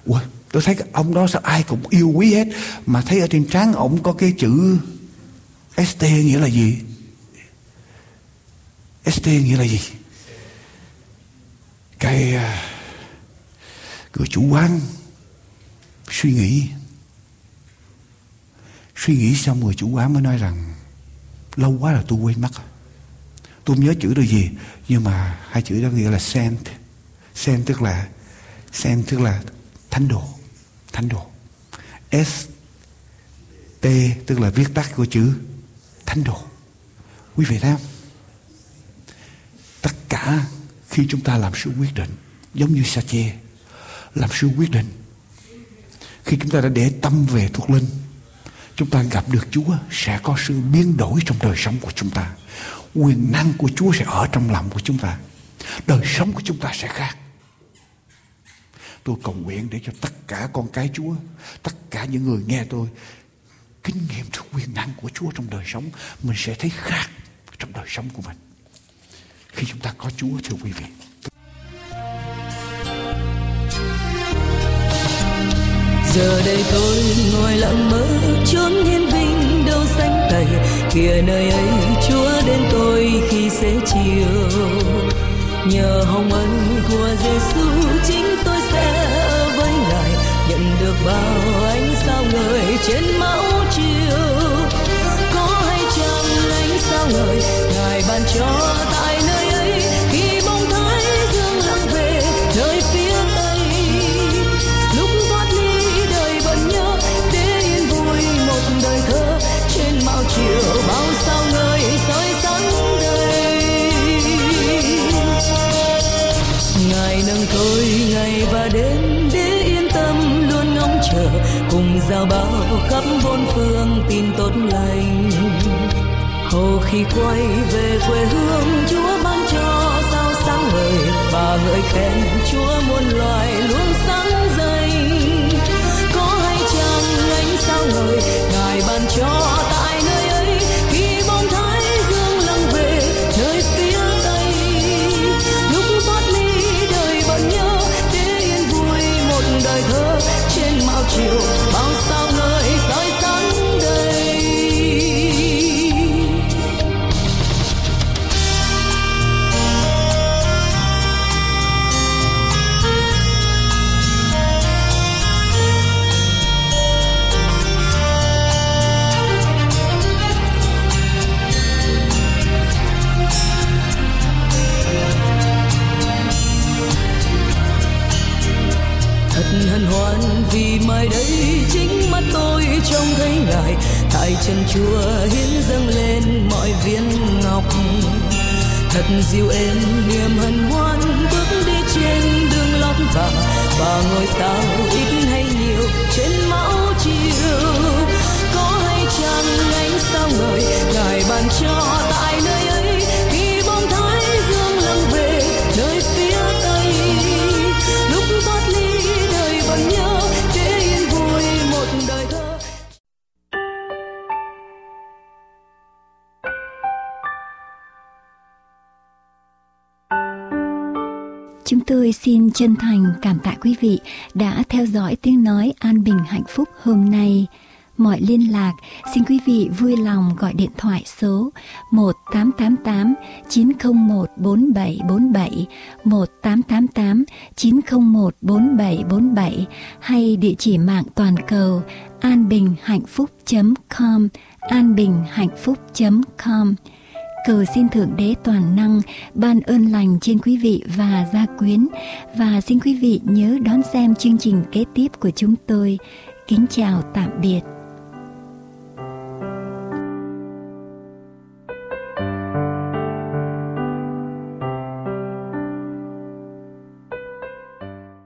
S2: Ủa, tôi thấy ông đó sao ai cũng yêu quý hết, mà thấy ở trên trán ông có cái chữ ST nghĩa là gì? ST nghĩa là gì? Cái à, người chủ quán suy nghĩ. Suy nghĩ xong người chủ quán mới nói rằng, lâu quá là tôi quên mất à tôi không nhớ chữ được gì? Nhưng mà hai chữ đó nghĩa là sent. Sent tức là sent tức là thánh đồ. Thánh đồ. S t tức là viết tắt của chữ thánh đồ. Quý vị thấy không? Tất cả khi chúng ta làm sự quyết định, giống như sa chê làm sự quyết định. Khi chúng ta đã để tâm về thuộc linh chúng ta gặp được Chúa sẽ có sự biến đổi trong đời sống của chúng ta. Quyền năng của Chúa sẽ ở trong lòng của chúng ta. Đời sống của chúng ta sẽ khác. Tôi cầu nguyện để cho tất cả con cái Chúa, tất cả những người nghe tôi kinh nghiệm được quyền năng của Chúa trong đời sống, mình sẽ thấy khác trong đời sống của mình. Khi chúng ta có Chúa thưa quý vị.
S3: Giờ đây tôi ngồi lặng mơ chốn hiên vinh đâu xanh tẩy kìa nơi ấy chúa đến tôi khi xế chiều. Nhờ hồng ân của giêsu chính tôi sẽ ở với ngài. Nhận được bao ánh sao ngời trên máu chiều. Có hay chăng ánh sao ngời ngài ban cho tại khắp bốn phương tin tốt lành. Hồ khi quay về quê hương, Chúa ban cho sao sáng ngời và ngợi khen Chúa muôn loài luôn sáng dậy. Có hay chăng ánh sao ngời, ngài ban cho ta chùa hiến dâng lên mọi viên ngọc. Thật dịu êm
S1: chân thành cảm tạ quý vị đã theo dõi tiếng nói an bình hạnh phúc hôm nay. Mọi liên lạc, xin quý vị vui lòng gọi điện thoại số 1888 901 4747, 1888 901 4747 hay địa chỉ mạng toàn cầu anbinhhạnhphúc.com, anbinhhạnhphúc.com. Cầu xin Thượng Đế Toàn Năng ban ơn lành trên quý vị và gia quyến và xin quý vị nhớ đón xem chương trình kế tiếp của chúng tôi. Kính chào tạm biệt.